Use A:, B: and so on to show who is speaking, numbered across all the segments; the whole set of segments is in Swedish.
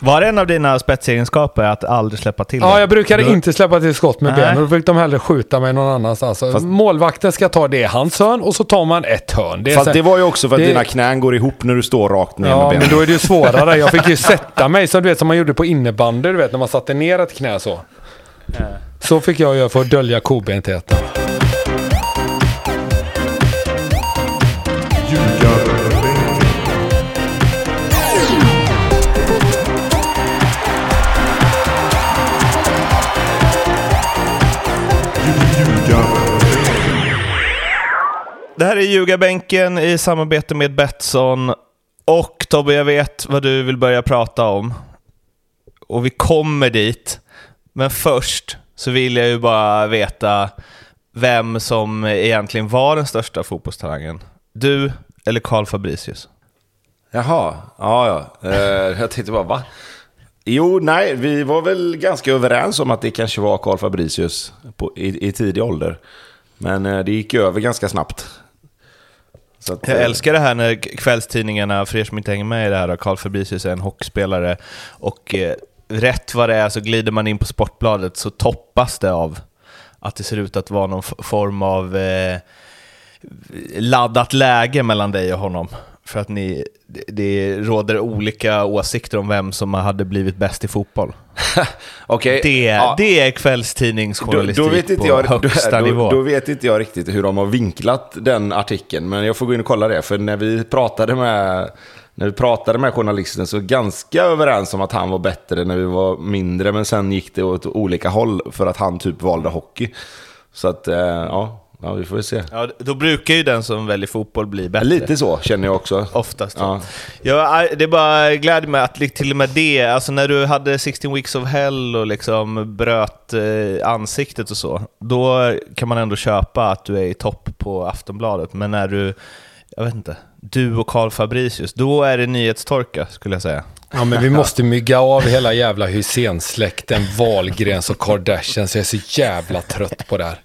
A: Var det en av dina spetsegenskaper att aldrig släppa till
B: Ja,
A: det?
B: jag brukade
A: Du-
B: inte släppa till skott med benen. Då fick de hellre skjuta mig någon annanstans. Alltså, Målvakten ska ta det i hans hörn och så tar man ett hörn. Det
C: Fast
B: så här-
C: det var ju också för att
B: det-
C: dina knän går ihop när du står rakt ner med
B: Ja,
C: benen.
B: men då är det ju svårare. Jag fick ju sätta mig som du vet som man gjorde på innebandy, du vet när man satte ner ett knä så. Så fick jag göra för att dölja kobentheten.
A: Det här är Ljugarbänken i samarbete med Betsson. Och Tobbe, jag vet vad du vill börja prata om. Och vi kommer dit. Men först så vill jag ju bara veta vem som egentligen var den största fotbollstalangen. Du eller Karl Fabricius?
C: Jaha, ja ja. Eh, jag tänkte bara, va? Jo, nej, vi var väl ganska överens om att det kanske var Karl Fabricius på, i, i tidig ålder. Men eh, det gick över ganska snabbt. Att,
A: Jag
C: eh,
A: älskar det här när kvällstidningarna, för er som inte hänger med i det här, Karl Fabricius är en hockeyspelare och eh, rätt vad det är så glider man in på Sportbladet så toppas det av att det ser ut att vara någon form av eh, laddat läge mellan dig och honom. För att ni, det- det råder olika åsikter om vem som hade blivit bäst i fotboll.
C: Okej,
A: Det,
C: ja.
A: det är kvällstidningsjournalistik
C: då, vet inte
A: på
C: jag,
A: högsta
C: då,
A: nivå.
C: Då, då vet inte jag riktigt hur de har vinklat den artikeln. Men jag får gå in och kolla det. För när vi pratade med, när vi pratade med journalisten så ganska överens om att han var bättre när vi var mindre. Men sen gick det åt olika håll för att han typ valde hockey. Så att, eh, ja, ja vi får väl se.
A: Ja, då brukar ju den som väljer fotboll bli bättre.
C: Lite så känner jag också.
A: Oftast.
C: Ja.
A: Ja. Det bara gläder mig att till och med det, alltså när du hade 16 weeks of hell och liksom bröt eh, ansiktet och så, då kan man ändå köpa att du är i topp på Aftonbladet. Men när du, jag vet inte, du och Karl Fabricius, då är det nyhetstorka skulle jag säga.
B: Ja, men vi måste mygga av hela jävla Hysén-släkten, Wahlgrens och Kardashians. Jag är så jävla trött på det här.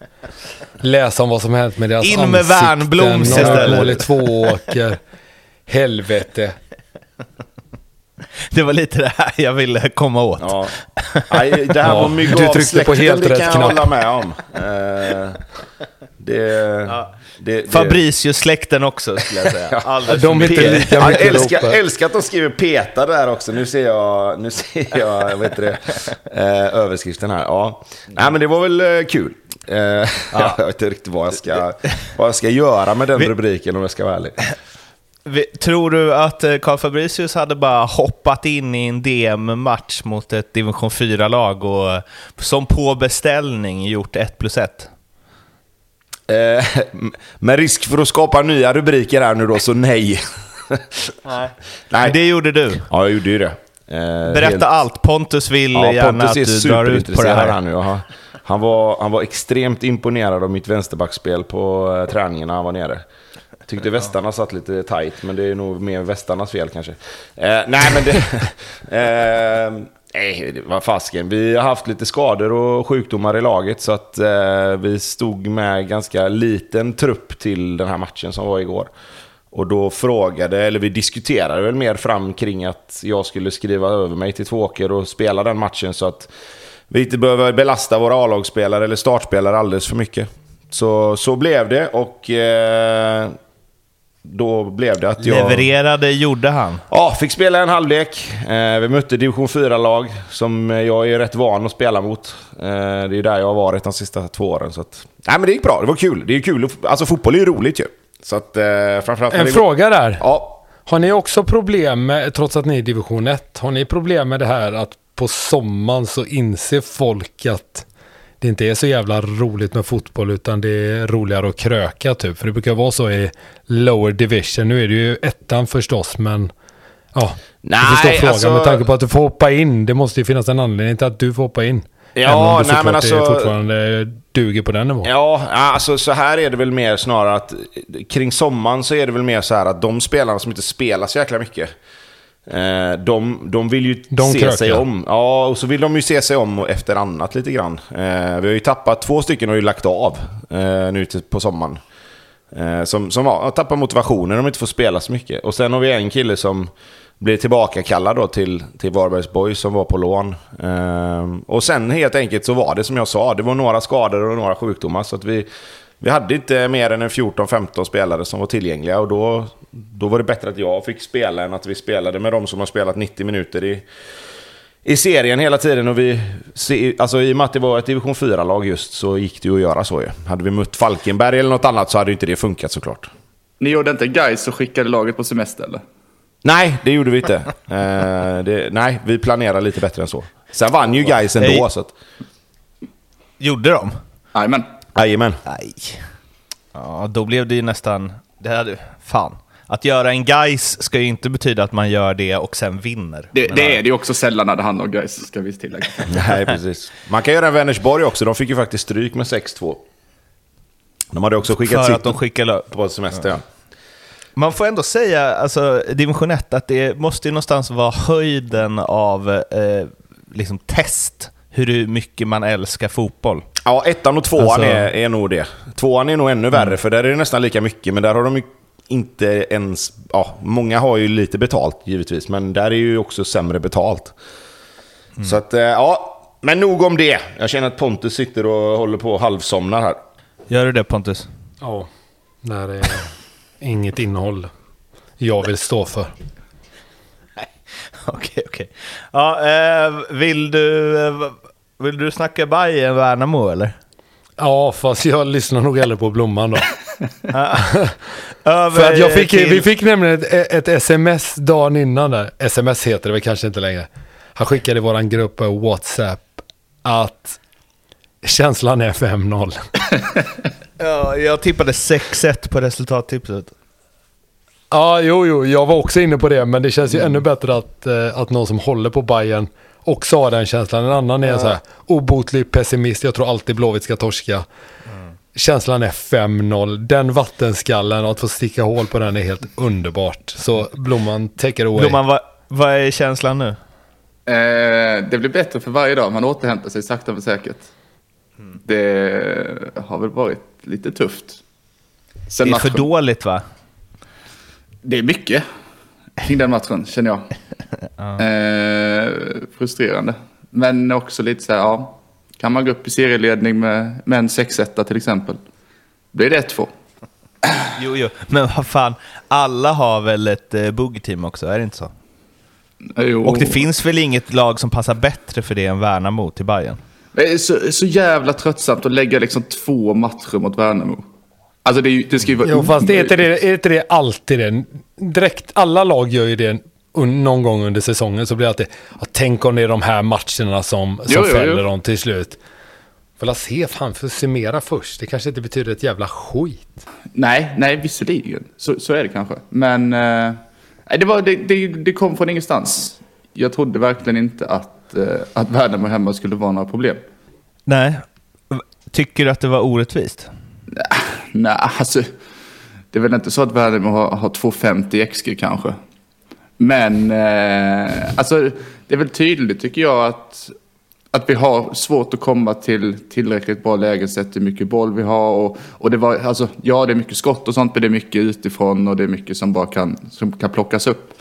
B: Läsa om vad som hänt med deras
A: In med
B: ansikten.
A: Värnbloms istället.
B: två åker. Helvete.
A: Det var lite det här jag ville komma åt.
C: Ja. Nej, det här
B: Ja,
C: med mygga av släkten,
B: helt
C: det kan jag
B: knapp.
C: hålla med om. Eh, det, det, det,
A: Fabricius-släkten också skulle jag säga.
B: De är inte lika
C: Jag
B: mycket
C: älskar, älskar att de skriver peta där också. Nu ser jag, nu ser jag vad heter det, eh, överskriften här. Ja. Nej, men det var väl eh, kul. Eh, Jag vet inte riktigt vad jag, ska, vad jag ska göra med den rubriken om jag ska vara ärlig.
A: Tror du att Carl Fabricius hade bara hoppat in i en DM-match mot ett division 4-lag och som på beställning gjort 1 plus 1?
C: Eh, med risk för att skapa nya rubriker här nu då, så nej.
A: Nej.
C: nej.
A: Det gjorde du.
C: Ja, jag gjorde ju det. Eh,
A: Berätta
C: helt-
A: allt. Pontus vill
C: Ja,
A: gärna
C: Pontus
A: att du drar ut på det
C: superintresserad
A: här.
C: nu. Han, han, var, han var extremt imponerad av mitt vänsterbackspel på eh, träningen när han var nere. Tyckte västarna satt lite tight, men det är nog mer västarnas fel kanske. Eh, nej, men det... nej, vad fasken. Vi har haft lite skador och sjukdomar i laget, så att eh, vi stod med ganska liten trupp till den här matchen som var igår. Och då frågade, eller vi diskuterade väl mer fram kring att jag skulle skriva över mig till Tvååker och spela den matchen så att vi inte behöver belasta våra A-lagsspelare eller startspelare alldeles för mycket. Så, så blev det och eh, då blev det att jag...
A: Levererade gjorde han.
C: Ja, fick spela en halvlek. Eh, vi mötte division 4-lag som jag är rätt van att spela mot. Eh, det är där jag har varit de sista två åren. Så att, nej, men det gick bra, det var kul. Det är kul, alltså fotboll är ju roligt ju. Så att eh, framförallt...
B: En
C: det-
B: fråga där.
C: Ja,
B: Har ni också problem med, trots att ni är i division 1, har ni problem med det här att på sommaren så inser folk att det inte är så jävla roligt med fotboll utan det är roligare att kröka typ. För det brukar vara så i lower division. Nu är det ju ettan förstås men ja.
C: Nej,
B: du förstår frågan
C: alltså-
B: med tanke på att du får hoppa in. Det måste ju finnas en anledning till att du får hoppa in.
C: Ja, nej, men alltså-
B: fortfarande duger på den nivån.
C: Ja, alltså så här är det väl mer snarare att kring sommaren så är det väl mer så här att de spelarna som inte spelar så jäkla mycket, de, de vill ju
B: De
C: se
B: krökar.
C: sig om. Ja, och så vill de ju se sig om efter annat lite grann. Eh, vi har ju tappat, två stycken har ju lagt av eh, nu på sommaren. Eh, som som ja, tappar motivationen om de inte får spela så mycket. Och sen har vi en kille som blev tillbakakallad då till, till Varbergs Boys som var på lån. Och sen helt enkelt så var det som jag sa, det var några skador och några sjukdomar. Så att vi, vi hade inte mer än en 14-15 spelare som var tillgängliga och då, då var det bättre att jag fick spela än att vi spelade med de som har spelat 90 minuter i, i serien hela tiden. Och vi, alltså, I och med att det var ett division 4-lag just så gick det ju att göra så ju. Hade vi mött Falkenberg eller något annat så hade inte det funkat såklart.
D: Ni gjorde inte guys och skickade laget på semester eller?
C: Nej, det gjorde vi inte. uh, det, nej, vi planerade lite bättre än så. Sen vann ju guys ändå. Hey. Så att...
A: Gjorde de?
D: Jajamän.
C: Jajamän.
A: Nej. Ja, då blev det ju nästan... Det hade, fan. Att göra en guys ska ju inte betyda att man gör det och sen vinner.
D: Det, det är det ju också sällan när det handlar om guys, ska vi tillägga.
C: Nej, precis. Man kan göra en Vänersborg också. De fick ju faktiskt stryk med 6-2. De hade också skickat
A: För att de skickade...
C: På semester, ja.
A: Man får ändå säga, alltså division 1, att det måste ju någonstans vara höjden av eh, liksom test hur mycket man älskar fotboll.
C: Ja, ettan och tvåan alltså... är, är nog det. Tvåan är nog ännu värre, mm. för där är det nästan lika mycket, men där har de inte ens... Ja, många har ju lite betalt givetvis, men där är ju också sämre betalt. Mm. Så att, eh, ja. Men nog om det. Jag känner att Pontus sitter och håller på och halvsomnar här.
A: Gör du det Pontus?
B: Ja, när det är inget innehåll jag vill stå för.
A: Okej, okej. Ja, eh, vill du... Vill du snacka Bajen Värnamo eller?
B: Ja, fast jag lyssnar nog hellre på Blomman då. För att jag fick, vi fick nämligen ett, ett, sms dagen innan där. Sms heter det väl kanske inte längre. Han skickade i våran grupp på WhatsApp att känslan är 5-0.
A: ja, jag tippade 6-1 på resultattipset.
B: Ja, jo, jo, jag var också inne på det, men det känns ju mm. ännu bättre att, eh, att någon som håller på Bayern också har den känslan. En annan är ja. så här obotlig pessimist, jag tror alltid Blåvitt ska torska. Mm. Känslan är 5-0. Den vattenskallen och att få sticka hål på den är helt underbart. Så Blomman, take it away.
A: Blomman, vad, vad är känslan nu?
D: Eh, det blir bättre för varje dag. Man återhämtar sig sakta men säkert. Mm. Det har väl varit lite tufft.
A: Sen det är matchen. för dåligt va?
D: Det är mycket kring den matchen känner jag. Ja. eh, frustrerande. Men också lite så här, ja. Kan man gå upp i serieledning med, med en 6-1 till exempel. Blir det 1-2.
A: jo, jo, men vad fan. Alla har väl ett eh, bugg-team också, är det inte så? Jo. Och det finns väl inget lag som passar bättre för det än Värnamo till Bayern?
D: Det är så, så jävla tröttsamt att lägga liksom två matcher mot Värnamo. Alltså det, det ska ju vara
B: Jo, fast det är, inte det, är inte det alltid det? Direkt, alla lag gör ju det någon gång under säsongen så blir det alltid, tänk om det är de här matcherna som, som jo, fäller jo, jo. dem till slut. Får se, fan, för summera först. Det kanske inte betyder ett jävla skit.
D: Nej, nej, visserligen. Så, så är det kanske. Men eh, det, var, det, det, det, kom från ingenstans. Jag trodde verkligen inte att, eh, att Värnamo hemma skulle vara några problem.
A: Nej. Tycker du att det var orättvist?
D: Nej, alltså. Det är väl inte så att Värnamo har, har 2,50 XG kanske. Men eh, alltså, det är väl tydligt tycker jag att, att vi har svårt att komma till tillräckligt bra lägen sett hur mycket boll vi har. Och, och det var, alltså, ja, det är mycket skott och sånt, men det är mycket utifrån och det är mycket som bara kan, som kan plockas upp.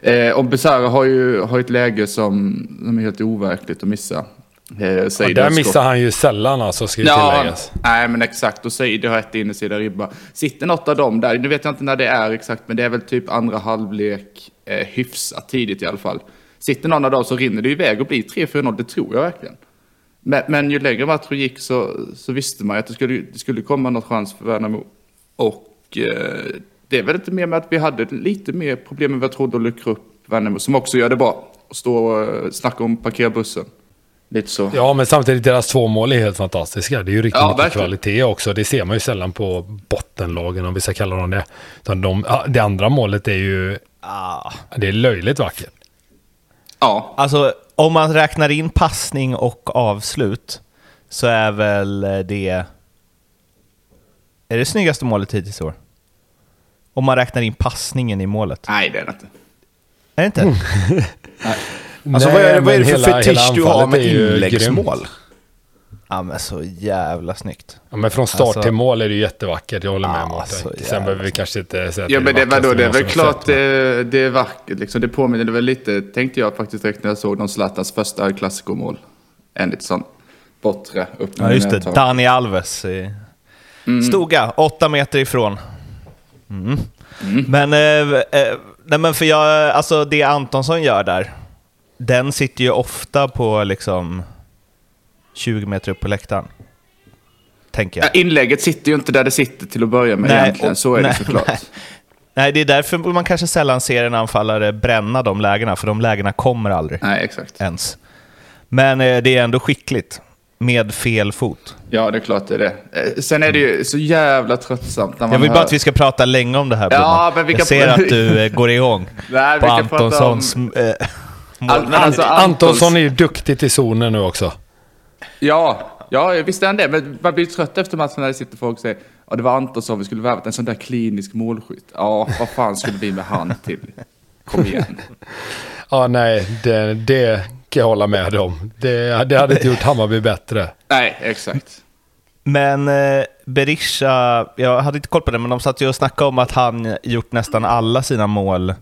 D: Eh, och Besara har ju har ett läge som, som är helt overkligt att missa.
B: Eh, ja, där missar han ju sällan alltså, ska ja, tilläggas.
D: Nej, men exakt. Och Seidi har ett innesida ribba. Sitter något av dem där, nu vet jag inte när det är exakt, men det är väl typ andra halvlek, eh, hyfsat tidigt i alla fall. Sitter någon av dem så rinner det iväg och blir 3-4-0, det tror jag verkligen. Men, men ju längre matchen gick så, så visste man att det skulle, det skulle komma någon chans för Värnamo. Och eh, det är väl inte mer med att vi hade lite mer problem med vad jag trodde att luckra upp Värnamo, som också gör det bra. Och stå och eh, snacka om parkera bussen. Lite så.
B: Ja, men samtidigt deras två mål är helt fantastiska. Det är ju riktigt ja, mycket verkligen. kvalitet också. Det ser man ju sällan på bottenlagen om vi ska kalla dem det. De, det andra målet är ju... Ah. Det är löjligt vackert.
A: Ja. Alltså, om man räknar in passning och avslut så är väl det... Är det snyggaste målet hittills i år? Om man räknar in passningen i målet.
D: Nej, det är det inte.
A: Är det inte?
C: Nej. Alltså Nej, vad är, vad är det för hela, fetisch hela du har med inläggsmål?
A: Ja men så jävla snyggt.
B: Ja, men från start
A: Alltså-
B: till mål är det ju jättevackert, jag håller med
A: Ja,
B: Mårten. Sen behöver vi kanske inte säga att
D: Ja men det,
B: vackraste
D: vadå, det är
B: mål
D: väl
B: som
D: klart det, det är vackert. Liksom. Det påminner väl lite, tänkte jag faktiskt direkt när jag såg någon Zlatans första klassikomål. En lite sån bortre upp
A: Ja just det, Dani Alves. i- Stoga, åtta meter ifrån. Mm. Men, eh, eh, nej men för jag, alltså det Antonsson gör där, den sitter ju ofta på liksom 20 meter upp på läktaren. Tänker jag.
D: Ja, inlägget sitter ju inte där det sitter till att börja med
A: Nej,
D: egentligen. Så är
A: nej,
D: det såklart.
A: nej. Nej, det är därför man kanske sällan ser en anfallare bränna de lägena, för de lägena kommer aldrig
D: Nej, exakt.
A: ens. Men eh, det är ändå skickligt, med fel fot.
D: Ja, det är klart det är det. Eh, Sen är det ju så jävla tröttsamt när man
A: Jag vill
D: hör...
A: bara att vi ska prata länge om det här,
D: Ja, men vi kan-
A: Jag ser att du eh, går igång
D: Nej,
A: på
D: vi kan prata om-
A: Antonssons eh, mål.
D: Alltså,
B: Antonsson är ju duktig till zonen nu också.
D: Ja, ja, visst är han det. Men man blir trött efter matchen när det sitter folk och säger ja, det var Antonsson vi skulle värvat, en sån där klinisk målskytt. Ja, vad fan skulle vi med han till? Kom igen.
B: Ja, nej, det, det kan jag hålla med om. Det, det hade inte gjort Hammarby bättre.
D: Nej, exakt.
A: Men eh, Berisha, jag hade inte koll på det, men de satt ju och snackade om att han gjort nästan alla sina mål,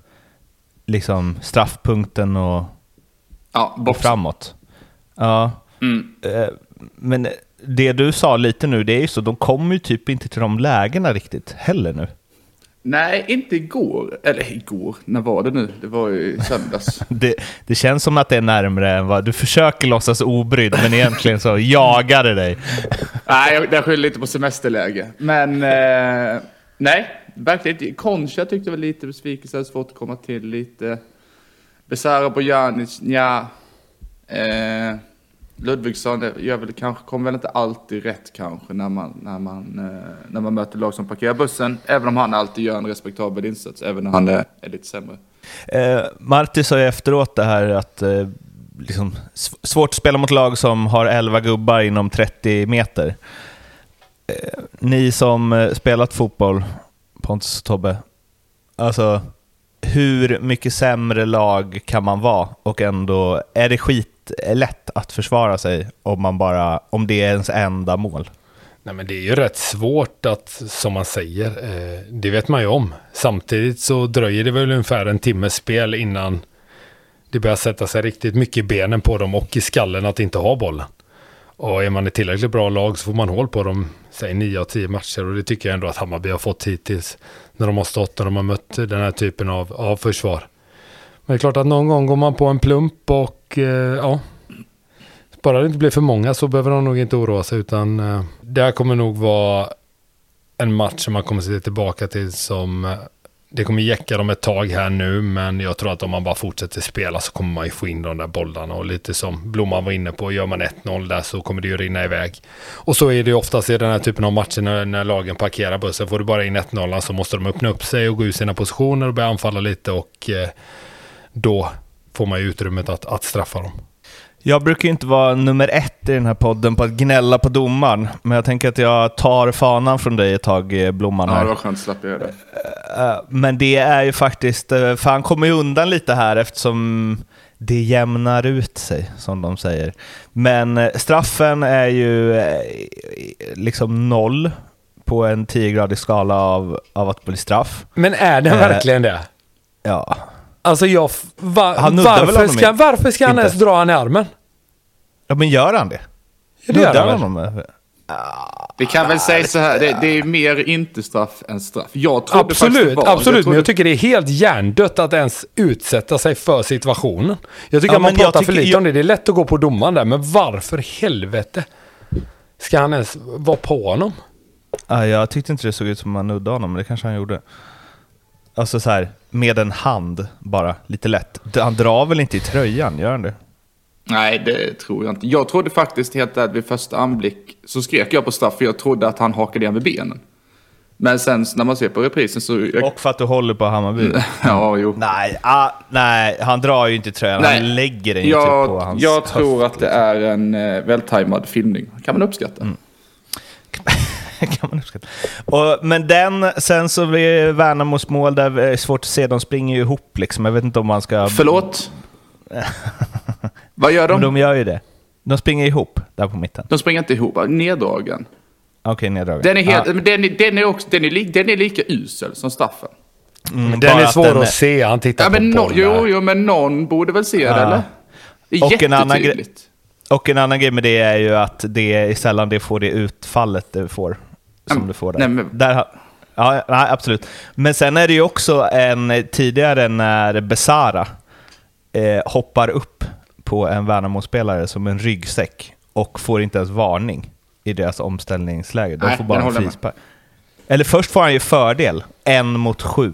A: liksom straffpunkten och,
D: Ja,
A: och framåt. Ja,
D: Mm.
A: eh, men det du sa lite nu, det är ju så, de kommer ju typ inte till de lägena riktigt heller nu.
D: Nej, inte igår. Eller igår, när var det nu? Det var ju söndags.
A: Det, det känns som att det är närmre än vad du försöker låtsas obrydd, men egentligen så jagar det dig.
D: nej, jag, jag skyller lite på semesterläge. Men eh, nej, verkligen inte. Concha tyckte väl lite besvikelse, hade svårt att komma till lite. Besara Bojanic, ja. Eh, Ludvigsson gör väl kanske, kommer väl inte alltid rätt kanske när man, när man, eh, när man möter lag som parkerar bussen. Även om han alltid gör en respektabel insats, även när han är, är lite sämre.
A: Eh, Marti sa ju efteråt det här att eh, liksom, sv- svårt att spela mot lag som har 11 gubbar inom 30 meter. Eh, ni som eh, spelat fotboll, Pontus och Tobbe, alltså hur mycket sämre lag kan man vara och ändå är det skit lätt att försvara sig om, man bara, om det är ens enda mål?
B: Nej, men det är ju rätt svårt att, som man säger, eh, det vet man ju om. Samtidigt så dröjer det väl ungefär en timmes spel innan det börjar sätta sig riktigt mycket i benen på dem och i skallen att inte ha bollen. Och är man ett tillräckligt bra lag så får man hål på dem, säg 9 av 10 matcher. Och det tycker jag ändå att Hammarby har fått hittills. När de har stått, när de har mött den här typen av, av försvar. Men det är klart att någon gång går man på en plump och och eh, ja. Bara det inte blir för många så behöver de nog inte oroa sig utan eh, det här kommer nog vara en match som man kommer se tillbaka till som eh, det kommer jäcka dem ett tag här nu men jag tror att om man bara fortsätter spela så kommer man ju få in de där bollarna och lite som Blomman var inne på, gör man 1-0 där så kommer det ju rinna iväg. Och så är det ju oftast i den här typen av matcher när, när lagen parkerar bussen. Får du bara in 1-0 så måste de öppna upp sig och gå ur sina positioner och börja anfalla lite och eh, då får man ju utrymmet att, att straffa dem.
A: Jag brukar ju inte vara nummer ett i den här podden på att gnälla på domaren, men jag tänker att jag tar fanan från dig ett tag, eh, Blomman.
D: Ja,
A: Här.
D: det var skönt att slappa göra det.
A: Eh, Men det är ju faktiskt, eh, för han kommer ju undan lite här eftersom det jämnar ut sig, som de säger. Men eh, straffen är ju eh, liksom noll på en 10-gradig skala av, av att bli straff.
B: Men är den
A: Eh,
B: verkligen det?
A: Ja,
B: Alltså jag, va,
A: Han
B: varför,
A: honom
B: ska, varför ska han
A: inte.
B: ens dra han i armen?
A: ja men gör han det?
B: Ja, det gör
A: Nuddar
B: han
A: honom
D: Vi kan väl säga så här, det, det är mer inte straff än straff. Jag trodde faktiskt det
B: Absolut,
D: var.
B: absolut.
D: trodde-
B: Men jag tycker det är helt hjärndött att ens utsätta sig för situationen. Jag tycker
A: Ja,
B: att man
A: jag
B: pratar för lite
A: jag-
B: om det. Det är lätt att gå på domaren där. Men varför helvete ska han ens vara på honom?
A: Ja, jag tyckte inte det såg ut som att han nuddade honom, men det kanske han gjorde. Alltså så här, med en hand bara, lite lätt. Han drar väl inte i tröjan, gör han det?
D: Nej, det tror jag inte. Jag trodde faktiskt helt ärligt vid första anblick så skrek jag på straff för jag trodde att han hakade igen vid benen. Men sen när man ser på reprisen så... Jag,
A: Och för att du håller på Hammarby?
D: ja, jo.
A: Nej, ah, nej, han drar ju inte tröjan.
D: Nej.
A: Han lägger den ju typ på
D: Jag,
A: hans
D: jag
A: höft.
D: tror att det är en eh, vältajmad filmning. kan man uppskatta.
A: Mm. kan man uppskatta. Och, men den, sen så blir Värnamos mål där, det är svårt att se, de springer ju ihop liksom. Jag vet inte om man ska...
D: Förlåt? Vad gör
A: Men
D: de?
A: de gör ju det. De springer ihop där på mitten.
D: De springer inte ihop, neddragen.
A: Okej, neddragen.
D: Den är, helt, men den, är, den, är också, den, är li, den är lika usel som straffen.
A: Mm,
B: Den
A: bara
B: är
A: att
B: svår
A: den
B: att
A: är-
B: se. Han tittar
D: Ja,
B: på
D: men no, jo, jo, men någon borde väl se det,
A: Ja.
D: eller? Det är
A: Och en annan grej-
D: jättetydligt.
A: Och en annan grej med det är ju att det är sällan det får det utfallet det får. Som
D: Mm,
A: du får där.
D: nej, men-
A: där har- ja, nej, absolut. Men sen är det ju också en tidigare när Besara eh, hoppar upp på en Värnamo-spelare som en ryggsäck och får inte ens varning i deras omställningsläge. De
D: Nej,
A: får bara en frispark. Eller först får han ju fördel, en mot sju.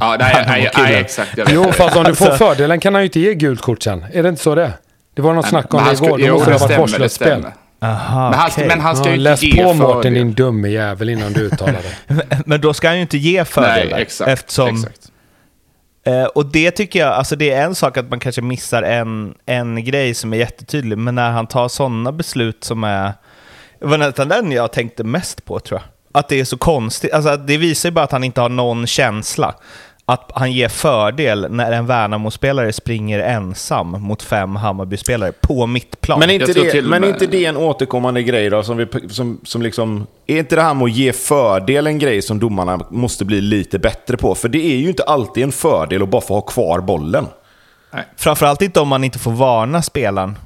D: Ja, nej, nej, nej, exakt. Jag vet.
B: Jo, fast om du får
A: Alltså-
B: fördelen kan han ju inte ge gult kort sen. Är det inte så det är? Det var något snack om det igår.
D: Jo,
B: måste det ha varit
D: stämmer, det
B: vårdslöst spel.
A: Aha,
D: Men han, ska,
A: okej.
D: men han ska
B: Ja,
D: ju
B: läs
D: inte ge
B: på Mårten
D: fördel.
B: din dumme jävel innan du uttalar det.
A: Men då ska han ju inte ge fördelar.
D: Nej, exakt.
A: eftersom,
D: exakt.
A: Eh, och det tycker jag, alltså det är en sak att man kanske missar en, en grej som är jättetydlig, men när han tar sådana beslut som är... Det var nästan den jag tänkte mest på tror jag. Att det är så konstigt, alltså att det visar ju bara att han inte har någon känsla. Att han ger fördel när en Värnamo-spelare springer ensam mot fem Hammarby-spelare på mittplan.
C: Men, inte det,
D: till
C: men
D: med-
C: inte det en återkommande grej då? Som vi, som, som liksom, är inte det här med att ge fördel en grej som domarna måste bli lite bättre på? För det är ju inte alltid en fördel att bara få ha kvar bollen.
A: Framförallt inte om man inte får varna spelaren.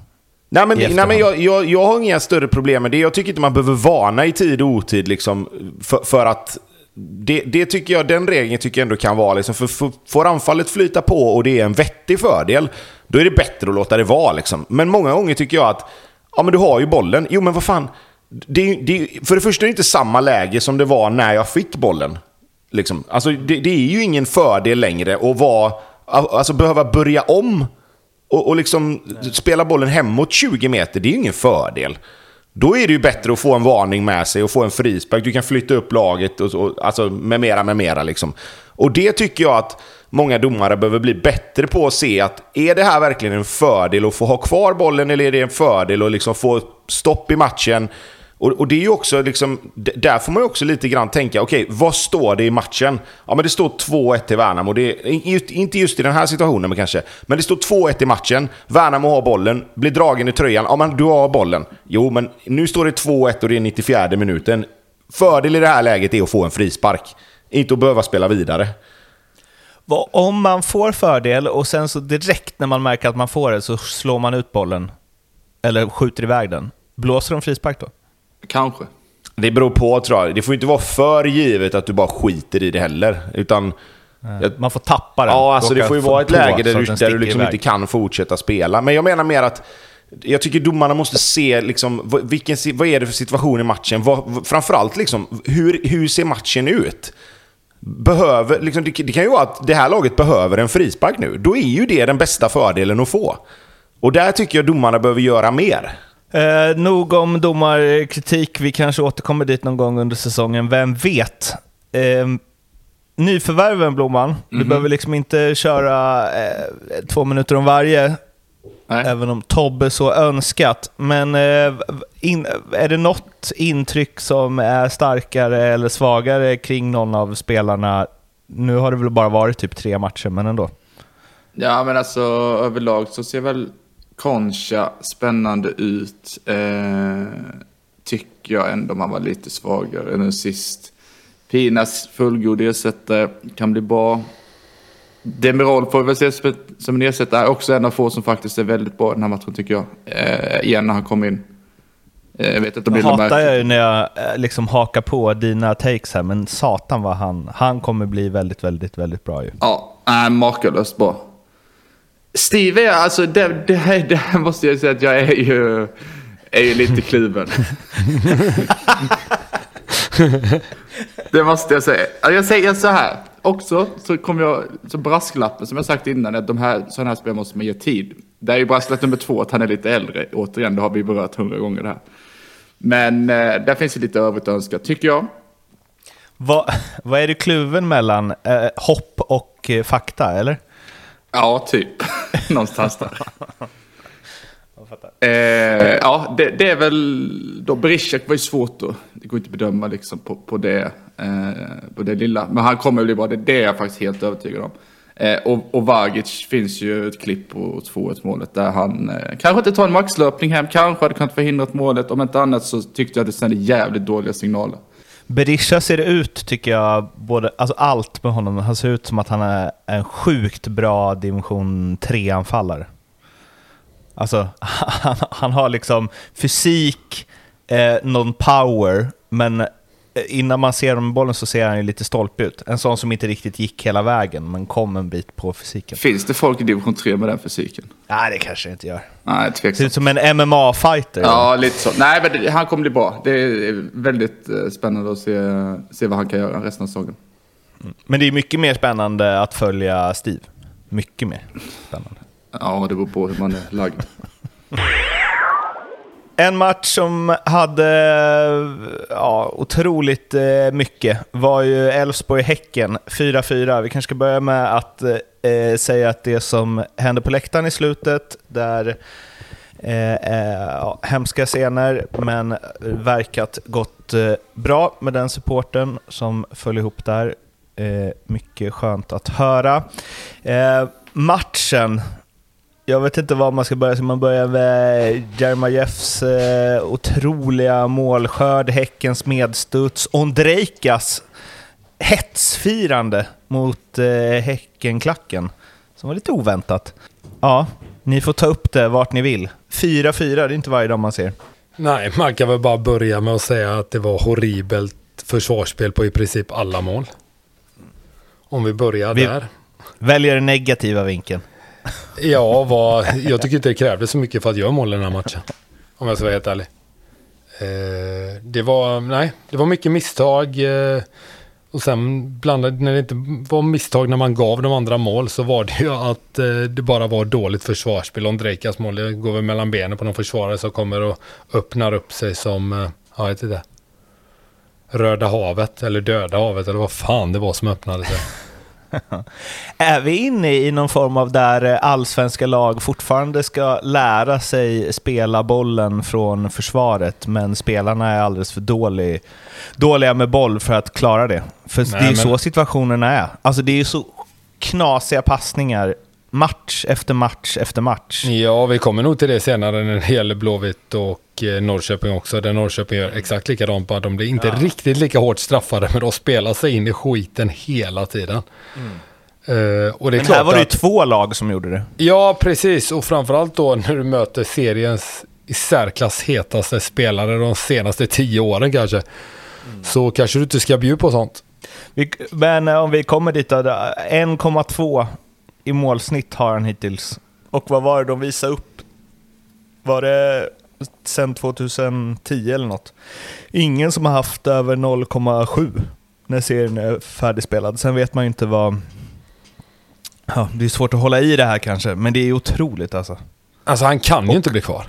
C: Nej, men, nej, men jag, jag, jag har inga större problem med det. Jag tycker inte man behöver varna i tid och otid liksom, för, för att det, det tycker jag, den regeln tycker jag ändå kan vara. Liksom, för, för, får anfallet flyta på och det är en vettig fördel, då är det bättre att låta det vara. Liksom. Men många gånger tycker jag att, ja men du har ju bollen. Jo men vad fan, det, det, för det första är det inte samma läge som det var när jag fick bollen. Liksom. Alltså, det, det är ju ingen fördel längre att vara, alltså, behöva börja om och, och liksom spela bollen hemåt 20 meter, det är ju ingen fördel. Då är det ju bättre att få en varning med sig och få en frispark. Du kan flytta upp laget och, och alltså med mera, med mera liksom. Och det tycker jag att många domare behöver bli bättre på att se att är det här verkligen en fördel att få ha kvar bollen eller är det en fördel att liksom få stopp i matchen? Och, och det är ju också liksom, där får man ju också lite grann tänka, okej, vad står det i matchen? Ja, men det står 2-1 till Värnamo. Det är, inte just i den här situationen men kanske. Men det står 2-1 i matchen. Värnamo har bollen, blir dragen i tröjan. Ja, men du har bollen. Jo, men nu står det 2-1 och det är 94 minuten. Fördel i det här läget är att få en frispark. Inte att behöva spela vidare.
A: Om man får fördel och sen så direkt när man märker att man får det så slår man ut bollen. Eller skjuter iväg den. Blåser de frispark då?
D: Kanske.
C: Det beror på tror jag. Det får inte vara för givet att du bara skiter i det heller. Utan... Jag,
A: Man får tappa den.
C: Ja, alltså det får ju vara ett läge där du, där du liksom inte kan fortsätta spela. Men jag menar mer att jag tycker domarna måste se liksom, vilken, vad är det för situation i matchen. Vad, framförallt liksom, hur, hur ser matchen ut? Behöver, liksom, det, det kan ju vara att det här laget behöver en frispark nu. Då är ju det den bästa fördelen att få. Och där tycker jag domarna behöver göra mer.
A: Eh, nog om domarkritik. Vi kanske återkommer dit någon gång under säsongen. Vem vet? Eh, nyförvärven, Blomman. Du
D: Mhm.
A: behöver liksom inte köra eh, två minuter om varje,
D: Nej.
A: även om Tobbe så önskat. Men eh, in, är det något intryck som är starkare eller svagare kring någon av spelarna? Nu har det väl bara varit typ tre matcher, men ändå.
D: Ja, men alltså överlag så ser väl Concha spännande ut. Eh, tycker jag ändå man var lite svagare nu sist. Pinas fullgod ersättare kan bli bra. Demirol får vi väl se som en ersättare. Också en av få som faktiskt är väldigt bra i den här matchen tycker jag. Eh, igen när han kom in. Eh, jag vet det
A: Jag
D: blir något
A: hatar jag ju när jag eh, liksom hakar på dina takes här, men satan vad han, han kommer bli väldigt, väldigt, väldigt bra ju.
D: Ja, nej, makalöst bra. Steve är, alltså det, det, här, det här måste jag säga att jag är ju, är ju lite kluven. det måste jag säga. Jag säger så här, också så kommer jag, så brasklappen som jag sagt innan, att de här, sådana här spel måste man ge tid. Det är ju brasklapp nummer två, att han är lite äldre. Återigen, det har vi berört hundra gånger det här. Men eh, där finns det lite övrigt att önska, tycker jag.
A: Vad, vad är du kluven mellan? Eh, hopp och eh, fakta, eller?
D: Ja, typ. Någonstans där. Eh, ja, det, det är väl... Då Berishak var ju svårt då. Det går inte att bedöma liksom på, på, det, eh, på det lilla. Men han kommer bli bra. Det, det är jag faktiskt helt övertygad om. Eh, och, och Vagic finns ju ett klipp på 2-1 målet där han eh, kanske inte tar en maxlöpning hem, kanske hade kunnat förhindra målet. Om inte annat så tyckte jag att det sände jävligt dåliga signaler.
A: Berisha ser ut, tycker jag, både, alltså allt med honom. Han ser ut som att han är en sjukt bra dimension 3-anfallare. Alltså, han, han har liksom fysik, eh, någon power, men eh, innan man ser honom med bollen så ser han ju lite stolpig ut. En sån som inte riktigt gick hela vägen, men kom en bit på fysiken.
D: Finns det folk i division 3 med den fysiken?
A: Nej, det kanske det inte gör.
D: Nej,
A: Ser
D: tveksamt.
A: ut som en MMA-fighter.
D: Ja, lite så. Nej, men det, han kommer bli bra. Det är väldigt eh, spännande att se, se vad han kan göra resten av säsongen.
A: Men det är mycket mer spännande att följa Steve. Mycket mer spännande.
D: Ja, det beror på hur man är lagd.
A: En match som hade ja, otroligt eh, mycket var ju Elfsborg-Häcken 4-4. Vi kanske ska börja med att eh, säga att det som hände på läktaren i slutet, där eh, eh, ja, hemska scener, men verkat gått eh, bra med den supporten som föll ihop där. Eh, mycket skönt att höra. Eh, matchen jag vet inte var man ska börja. Ska man börja med Jeremejeffs eh, otroliga målskörd, Häckens medstuds, Ondrejkas hetsfirande mot eh, Häckenklacken, som var lite oväntat. Ja, ni får ta upp det vart ni vill. 4-4, det är inte varje dag man ser.
B: Nej, man kan väl bara börja med att säga att det var horribelt försvarsspel på i princip alla mål. Om vi börjar
A: Vi-
B: där.
A: Väljer den negativa vinkeln.
B: Ja, vad, jag tycker inte det krävdes så mycket för att göra mål i den här matchen. Om jag ska vara helt ärlig. Eh, det var, nej, det var mycket misstag. Eh, och sen blandade, när det inte var misstag när man gav de andra mål så var det ju att eh, det bara var dåligt försvarsspel. Ondrejkas mål, det går väl mellan benen på någon försvarare som kommer och öppnar upp sig som, eh, ja, jag vet inte. Röda havet eller Döda havet eller vad fan det var som öppnade sig.
A: Är vi inne i någon form av där eh, allsvenska lag fortfarande ska lära sig spela bollen från försvaret, men spelarna är alldeles för dålig, dåliga med boll för att klara det? För
B: Nej,
A: det är ju
B: men-
A: så situationerna är. Alltså det är ju så knasiga passningar, match efter match efter match.
B: Ja, vi kommer nog till det senare när det gäller Blåvitt och eh, Norrköping också. Där Norrköping gör exakt likadant, bara de blir inte riktigt lika hårt straffade, men de spelar sig in i skiten hela tiden. Och det är
A: Men
B: klart
A: här var det ju
B: att,
A: två lag som gjorde det.
B: Ja, precis. Och framförallt då när du möter seriens i särklass hetaste spelare de senaste tio åren kanske. Så kanske du inte ska bjuda på sånt.
A: Vi, men eh, om vi kommer dit då, då, 1,2 i målsnitt har han hittills. Och vad var det de visade upp? Var det sen 2010 eller något? Ingen som har haft över 0,7 när serien är färdigspelad. Sen vet man ju inte vad... Ja, det är svårt att hålla i det här kanske, men det är otroligt alltså.
B: Alltså han kan ju inte bli kvar.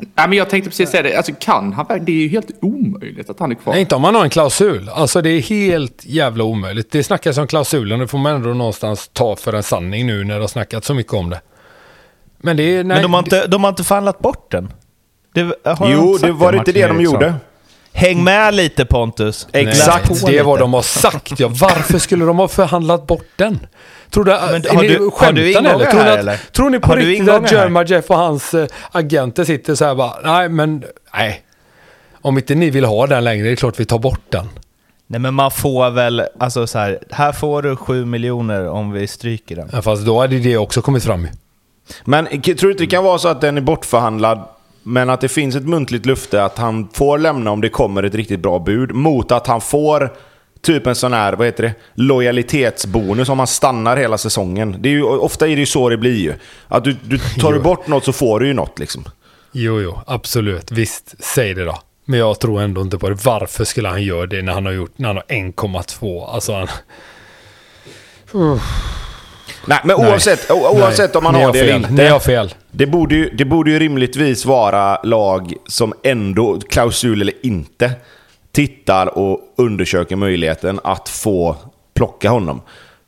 D: Nej, men jag tänkte precis säga det. Alltså, kan han? Det är ju helt omöjligt att han är kvar.
B: Nej, inte om man har en klausul. Alltså det är helt jävla omöjligt. Det snackas om klausulen, det får man ändå någonstans ta för en sanning nu när det har snackats så mycket om det. Men det är... Nej,
A: men de har, inte, de har inte förhandlat bort den. Det,
C: Jo, det var inte det de gjorde.
A: Häng med lite Pontus.
B: Exakt,
A: på
B: det är
A: lite.
B: vad de har sagt. Ja, varför skulle de ha förhandlat bort den? Tror du,
A: Men
B: är
A: har
B: ni,
A: du- har du
B: eller? Tror ni, att,
A: eller?
B: tror ni på
A: Har
B: riktigt att? Jerma Jeff och hans eh, agenter sitter så här bara, nej men, nej. Om inte ni vill ha den längre, det är klart vi tar bort den.
A: Nej men man får väl, alltså så här, här får du 7 miljoner om vi stryker den.
B: Ja, fast då hade det också kommit fram.
C: Men tror du inte det kan vara så att den är bortförhandlad, men att det finns ett muntligt löfte att han får lämna om det kommer ett riktigt bra bud, mot att han får typ en sån här, vad heter det, lojalitetsbonus om han stannar hela säsongen. Det är ju, ofta är det ju så det blir ju. Att du, du tar du bort något så får du ju något liksom.
B: Jo, jo, absolut. Visst, säg det då. Men jag tror ändå inte på det. Varför skulle han göra det när han har gjort, när han har 1,2? Alltså han...
C: Nej, men
B: Nej.
C: oavsett, o- oavsett
B: Nej,
C: om man har det eller inte.
B: Ni har fel.
C: Det borde, ju, det borde ju rimligtvis vara lag som ändå, klausul eller inte, tittar och undersöker möjligheten att få plocka honom.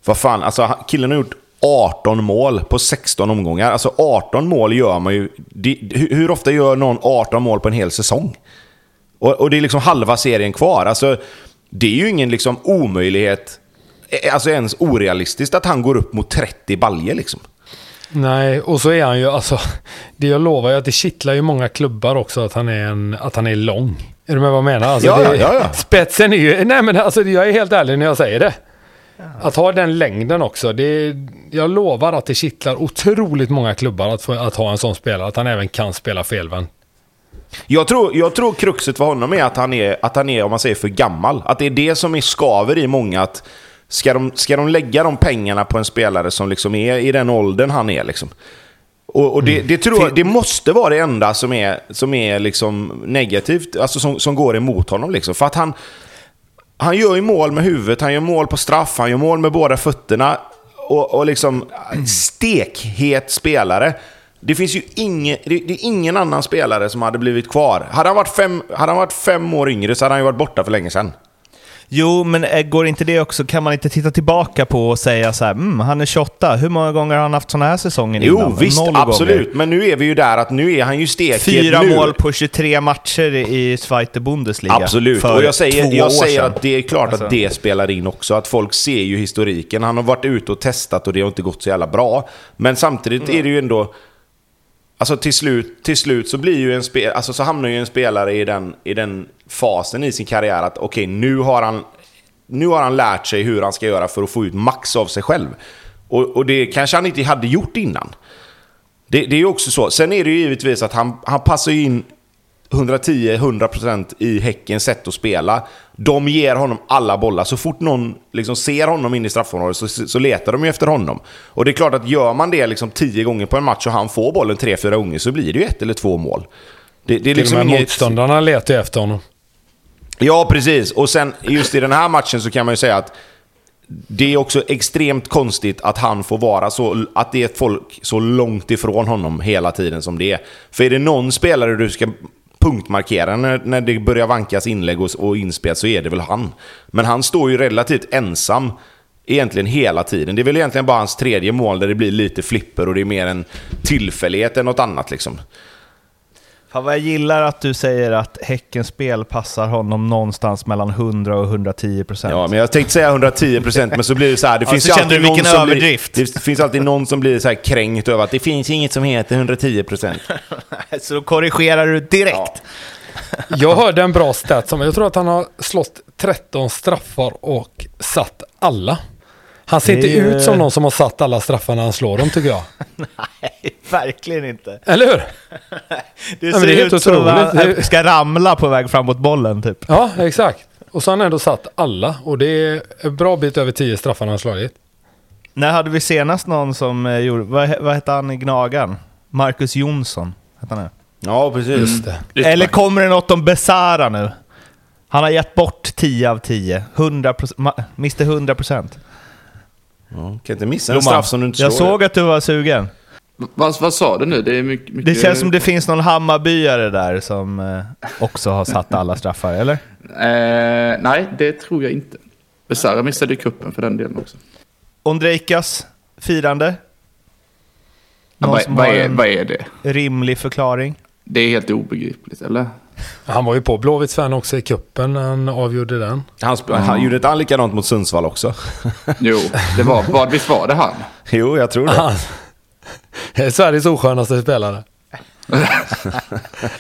C: Vad fan, alltså killen har gjort 18 mål på 16 omgångar. Alltså 18 mål gör man ju... Det, hur ofta gör någon 18 mål på en hel säsong? Och, och det är liksom halva serien kvar. Alltså, det är ju ingen liksom omöjlighet alltså ens orealistiskt att han går upp mot 30 baljer liksom.
B: Nej, och så är han ju alltså. Det jag lovar ju att det kittlar ju många klubbar också att han är, en, att han är lång. Är du med vad jag menar? Alltså,
C: Ja,
B: det,
C: ja, ja.
B: Spetsen är ju... Nej men alltså jag är helt ärlig när jag säger det. Att ha den längden också. Det, jag lovar att det kittlar otroligt många klubbar att, få, att ha en sån spelare. Att han även kan spela felvänd.
C: Jag tror, jag tror kruxet för honom är att han är, att han är, om man säger, för gammal. Att det är det som är skaver i många. att Ska de, ska de lägga de pengarna på en spelare som liksom är i den åldern han är? Liksom? Och, och det, det, tror jag, det måste vara det enda som är, som är liksom negativt, alltså som, som går emot honom. Liksom. För att han, han gör ju mål med huvudet, han gör mål på straff, han gör mål med båda fötterna. Och, och liksom stekhet spelare. Det finns ju ingen, det, det är ingen annan spelare som hade blivit kvar. Hade han, varit fem, hade han varit fem år yngre så hade han ju varit borta för länge sedan.
A: Jo, men eh, går inte det också, kan man inte titta tillbaka på och säga så här, mm, han är 28, hur många gånger har han haft sådana här säsonger
C: Jo,
A: innan?
C: visst,
A: Noll
C: absolut.
A: Gånger.
C: Men nu är vi ju där att nu är han ju stekhet
A: Fyra
C: nu.
A: mål på 23 matcher i Zweite Bundesliga.
C: Absolut, och jag säger, jag säger att det är klart
A: Alltså.
C: att det spelar in också. Att folk ser ju historiken. Han har varit ute och testat och det har inte gått så jävla bra. Men samtidigt är det ju ändå... Alltså till slut, till slut så blir ju en spel, alltså så hamnar ju en spelare i den, i den fasen i sin karriär att okej, nu har han nu har han lärt sig hur han ska göra för att få ut max av sig själv. Och, och det kanske han inte hade gjort innan. Det, det är ju också så. Sen är det ju givetvis att han, han passar in 110-100% i Häckens sätt att spela. De ger honom alla bollar. Så fort någon liksom ser honom in i straffområdet så, så letar de ju efter honom. Och det är klart att gör man det liksom 10 gånger på en match och han får bollen 3-4 gånger så blir det ju ett eller två mål. Det, det är
B: Till
C: liksom
B: och med
C: inget...
B: motståndarna letar efter honom.
C: Ja, precis. Och sen just i den här matchen så kan man ju säga att det är också extremt konstigt att han får vara så, att det är folk så långt ifrån honom hela tiden som det är. För är det någon spelare du ska punktmarkera när, när det börjar vankas inlägg och, och inspel så är det väl han. Men han står ju relativt ensam egentligen hela tiden. Det är väl egentligen bara hans tredje mål där det blir lite flipper och det är mer en tillfällighet än något annat liksom.
A: Fan vad jag gillar att du säger att Häckens spel passar honom någonstans mellan 100 och 110 procent.
C: Ja, men jag tänkte säga 110% men så blir det så här. Det
A: Ja,
C: finns
A: så
C: ju
A: kände
C: alltid någon som
A: överdrift.
C: Blir, det finns alltid någon som blir så här kränkt över att det finns inget som heter 110%.
A: Så då korrigerar du direkt.
B: Jag hörde en bra stat som jag tror att han har slått 13 straffar och satt alla. Han ser
A: Det
B: inte ut som någon som har satt alla straffar när han slår dem tycker jag.
A: Nej, verkligen inte.
B: Eller hur?
A: Det ser
B: det är helt
A: ut som att
B: otroligt.
A: han ska ramla på väg fram mot bollen typ.
B: Ja, exakt. Och så har han ändå satt alla. Och det är en bra bit över 10 straffar han har slagit.
A: När hade vi senast någon som eh, gjorde, vad, vad hette han i Gnagan? Marcus Jonsson, hette han det?
C: Ja, precis.
B: Det.
D: Ytterback.
A: Eller kommer det något om Besara nu? Han har gett bort 10 av 10. 100 ma- Mr 100 procent.
C: Ja, kan inte missa en straff som du inte
A: Jag
C: slår.
A: såg att du var sugen.
D: Vad, vad sa du nu? Det är mycket... mycket...
A: Det känns som det finns någon Hammarbyare där som eh, också har satt alla straffar, eller?
D: Eh, nej, det tror jag inte. Besara missade ju kuppen för den delen också.
A: Ondrejkas firande?
D: Ja,
A: Någon
D: vad,
A: som
D: vad,
A: har
D: är, vad är det?
A: rimlig förklaring?
D: Det är helt obegripligt, eller?
B: Han var ju på Blåvitts fan också i kuppen när han avgjorde den.
C: Han, han gjorde inte han likadant mot Sundsvall också?
D: Jo, det var, vad, visst var det han?
C: jo, jag tror det.
B: Han är Sveriges oskönaste spelare.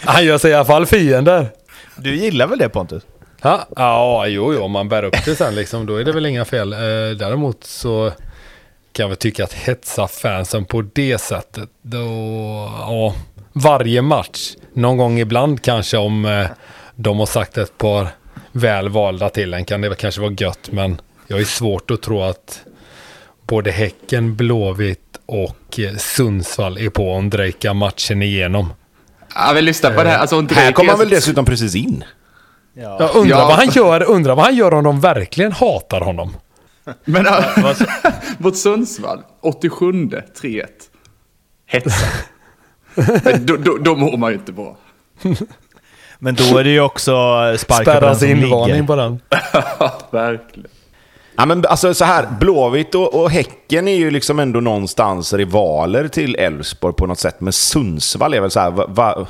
B: han gör sig i alla fall fiender.
A: Du gillar väl det Pontus?
B: Ja, ja jo, jo, om man bär upp det sen liksom, då är det väl inga fel. Eh, däremot så kan jag väl tycka att hetsa fansen på det sättet, då, ja, varje match, någon gång ibland kanske om eh, de har sagt ett par väl valda till en kan det kanske vara gött, men jag är svårt att tro att både Häcken, Blåvitt och eh, Sundsvall är på Ondrejka matchen igenom.
D: Ja, men lyssna på det här. Alltså,
C: Här kom han väl dessutom precis in?
B: Jag undrar,
D: Ja.
B: vad han gör, undrar vad han gör om de verkligen hatar honom.
D: Men mot Sundsvall, 87 3-1. Hetsa. Men då, då, då mår man ju inte bra.
A: Men då är det ju också sparka på den som ligger.
B: på den.
D: Verkligen.
C: Ja, men alltså så här, Blåvitt och, och Häcken är ju liksom ändå någonstans rivaler till Elfsborg på något sätt. Men Sundsvall är väl så här, vad va,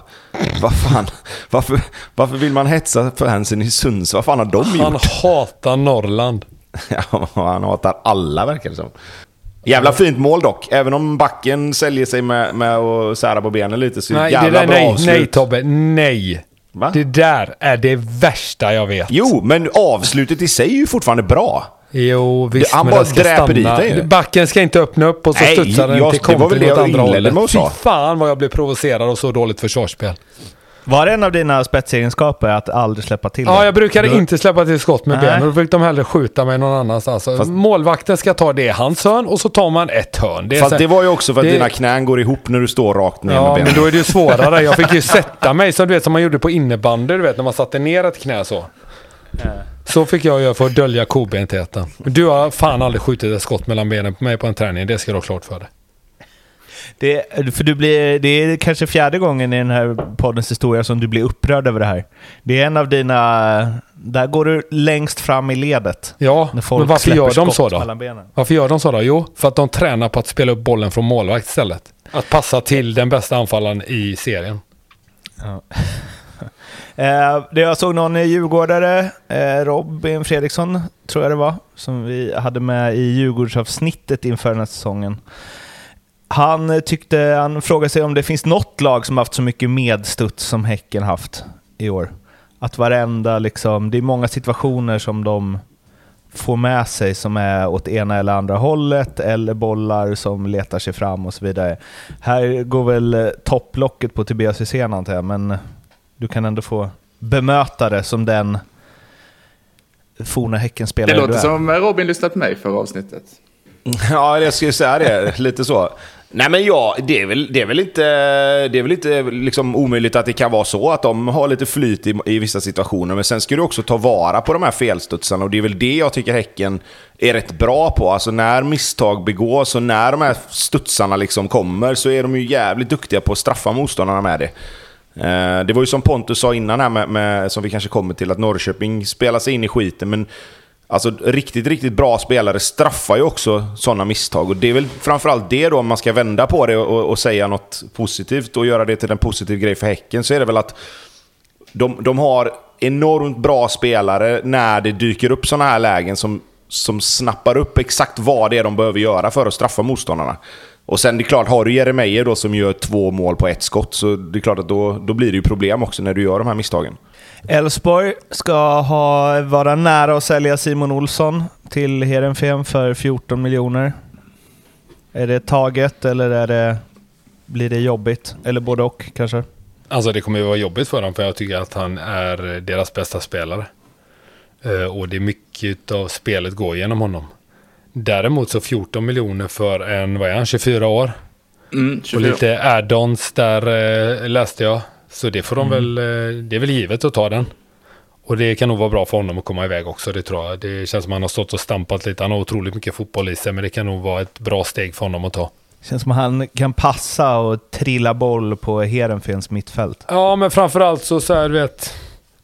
C: va fan, varför, varför vill man hetsa fansen i Sundsvall? Vad fan har de
B: Han
C: gjort?
B: hatar Norrland.
C: Ja, han hatar alla verkar det som. Jävla fint mål dock. Även om backen säljer sig med, med att sära på benen lite så
B: Nej, det
C: jävla
B: där,
C: bra
B: nej,
C: avslut.
B: nej Tobbe, nej.
C: Va?
B: Det där är det värsta jag vet.
C: Jo, men avslutet i sig är ju fortfarande bra.
B: Jo, visst,
C: Han
B: men
C: bara dräper dit ju.
B: Backen ska inte öppna upp och så
C: Nej,
B: studsar den
C: jag-
B: till
C: det
B: kontring
C: det
B: åt andra hållet. Fy fan vad jag blev provocerad och så dåligt försvarsspel.
A: Var det en av dina spetsegenskaper att aldrig släppa till
B: Ja,
A: det?
B: jag brukade
A: Du-
B: inte släppa till skott med benen. Då fick de hellre skjuta mig någon annanstans. Alltså, Målvakten ska ta det i hans hörn och så tar man ett hörn. Det
C: Fast
B: så-
C: det var ju också för att
B: det-
C: dina knän går ihop när du står rakt ner med
B: Ja,
C: benen.
B: men då är det ju svårare. Jag fick ju sätta mig som du vet som man gjorde på innebandy, du vet när man satte ner ett knä så. Så fick jag göra för att dölja kobentheten. Du har fan aldrig skjutit ett skott mellan benen på mig på en träning, det ska du ha klart för dig.
A: Det, för du blir, det är kanske fjärde gången i den här poddens historia som du blir upprörd över det här. Det är en av dina... Där går du längst fram i ledet.
B: Ja, men varför gör de så då? Varför gör de så då? Jo, för att de tränar på att spela upp bollen från målvakt istället. Att passa till den bästa anfallaren i serien.
A: Eh, det jag såg någon djurgårdare, eh, Robin Fredriksson tror jag det var, som vi hade med i Djurgårdsavsnittet inför den här säsongen. Han tyckte, han frågade sig om det finns något lag som haft så mycket medstuds som Häcken haft i år. Att varenda, liksom, det är många situationer som de får med sig som är åt ena eller andra hållet, eller bollar som letar sig fram och så vidare. Här går väl eh, topplocket på Tobias Hysén antar jag, men du kan ändå få bemöta det som den forna
D: Det
A: Häckenspelare
D: låter
A: du är.
D: som Robin lyssnat på mig för avsnittet.
C: Ja, jag skulle säga det. Lite så. Nej men ja, det är väl, det är väl inte, det är väl inte liksom omöjligt att det kan vara så att de har lite flyt i, i vissa situationer. Men sen ska du också ta vara på de här felstudsarna och det är väl det jag tycker Häcken är rätt bra på. Alltså när misstag begås och när de här studsarna liksom kommer så är de ju jävligt duktiga på att straffa motståndarna med det. Eh, Det var ju som Pontus sa innan här, med, med, som vi kanske kommer till, att Norrköping spelar sig in i skiten. Men alltså, riktigt, riktigt bra spelare straffar ju också sådana misstag. Och det är väl framförallt det då, om man ska vända på det och, och säga något positivt och göra det till en positiv grej för Häcken, så är det väl att de, de har enormt bra spelare när det dyker upp sådana här lägen som, som snappar upp exakt vad det är de behöver göra för att straffa motståndarna. Och sen det är klart, har du Jeremejeff då som gör två mål på ett skott så det är klart att då, då blir det ju problem också när du gör de här misstagen.
A: Elfsborg ska ha, vara nära att sälja Simon Olsson till Heerenveen för 14 miljoner. Är det taget eller är det, blir det jobbigt? Eller både och kanske?
B: Alltså det kommer ju vara jobbigt för dem för jag tycker att han är deras bästa spelare. Eh, och det är mycket av spelet går genom honom. Däremot så 14 miljoner för en, vad är han, 24 år?
D: Mm,
B: Och
D: 24.
B: lite add-ons där eh, läste jag. Så det får de
A: Mm.
B: väl, eh, det är väl givet att ta den. Och det kan nog vara bra för honom att komma iväg också, det tror jag. Det känns som han har stått och stampat lite. Han har otroligt mycket fotboll i sig, men det kan nog vara ett bra steg för honom att ta.
A: Känns som han kan passa och trilla boll på Heerenveens mittfält.
B: Ja, men framförallt så, så här, du vet,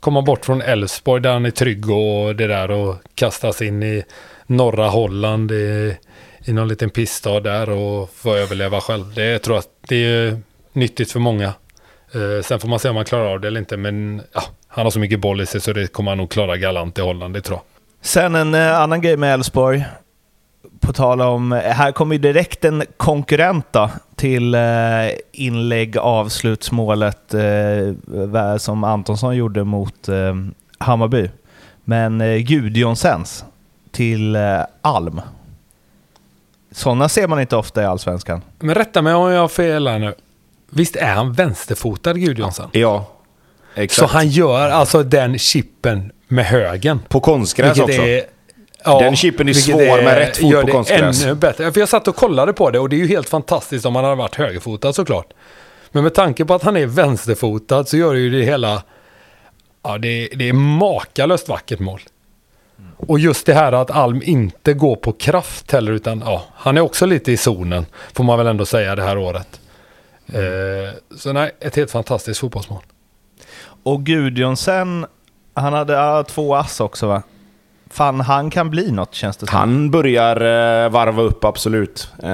B: komma bort från Elfsborg där han är trygg och det där och kastas in i norra Holland i, i någon liten pissstad där och få överleva själv. Det tror jag att det är nyttigt för många. Eh, sen får man se om han klarar av det eller inte, men ja, han har så mycket boll i sig så det kommer han nog klara galant i Holland, det tror jag.
A: Sen en eh, annan grej med Elfsborg. På tal om, här kommer ju direkt en konkurrent då, till eh, inlägg avslutsmålet eh, som Antonsson gjorde mot eh, Hammarby. Men eh, Gudjonssens till eh, Alm. Sådana ser man inte ofta i Allsvenskan.
B: Men rätta mig om jag har fel här nu. Visst är han vänsterfotad Gudjonsson?
C: Ja, exakt.
B: Så han gör alltså den chippen med högen.
C: På konstgräs också.
B: ja,
C: Den chippen är svår med rätt fot
B: gör
C: på
B: det
C: konstgräs.
B: Ännu bättre. För jag satt och kollade på det och det är ju helt fantastiskt om han hade varit högerfotad såklart. Men med tanke på att han är vänsterfotad så gör det ju det hela... Ja, det, det är makalöst vackert mål. Och just det här att Alm inte går på kraft heller utan ja, han är också lite i zonen får man väl ändå säga det här året. Eh, så nej, ett helt fantastiskt fotbollsmål.
A: Och Gudjonsen, han hade ja, två ass också va? Fan, han kan bli något känns det som.
C: Han börjar eh, varva upp, absolut. Eh,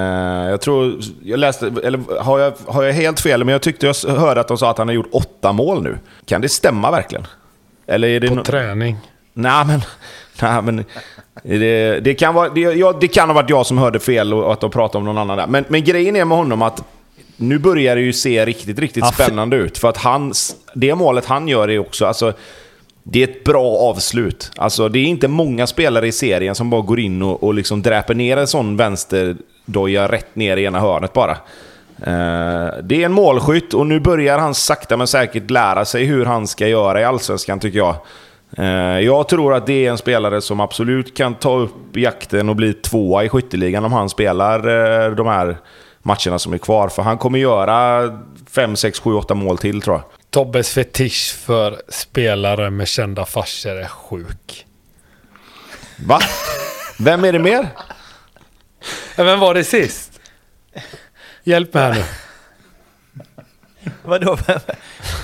C: jag tror, jag läste, eller har jag, har jag helt fel, men jag tyckte jag hörde att de sa att han har gjort åtta mål nu. Kan det stämma verkligen? Eller är det
B: På
C: no-
B: träning.
C: Nej, men Nej, men det, det, kan vara, det, ja, det kan ha varit jag som hörde fel och att de pratade om någon annan där. Men, men grejen är med honom att nu börjar det ju se riktigt, riktigt
A: Ja,
C: spännande ut. För att hans, det målet han gör är också... Alltså, det är ett bra avslut. Alltså, det är inte många spelare i serien som bara går in och, och liksom dräper ner en sån vänsterdoja rätt ner i ena hörnet bara. Eh, det är en målskytt och nu börjar han sakta men säkert lära sig hur han ska göra i Allsvenskan tycker jag. Eh, jag tror att det är en spelare som absolut kan ta upp jakten och bli tvåa i skytteligan om han spelar eh, de här matcherna som är kvar. För han kommer göra 5, 6, 7, 8 mål till tror jag.
B: Tobbes fetisch för spelare med kända farsor är sjuk.
C: Va? Vem är det mer?
B: Vem var det sist? Hjälp mig här nu.
A: Vadå?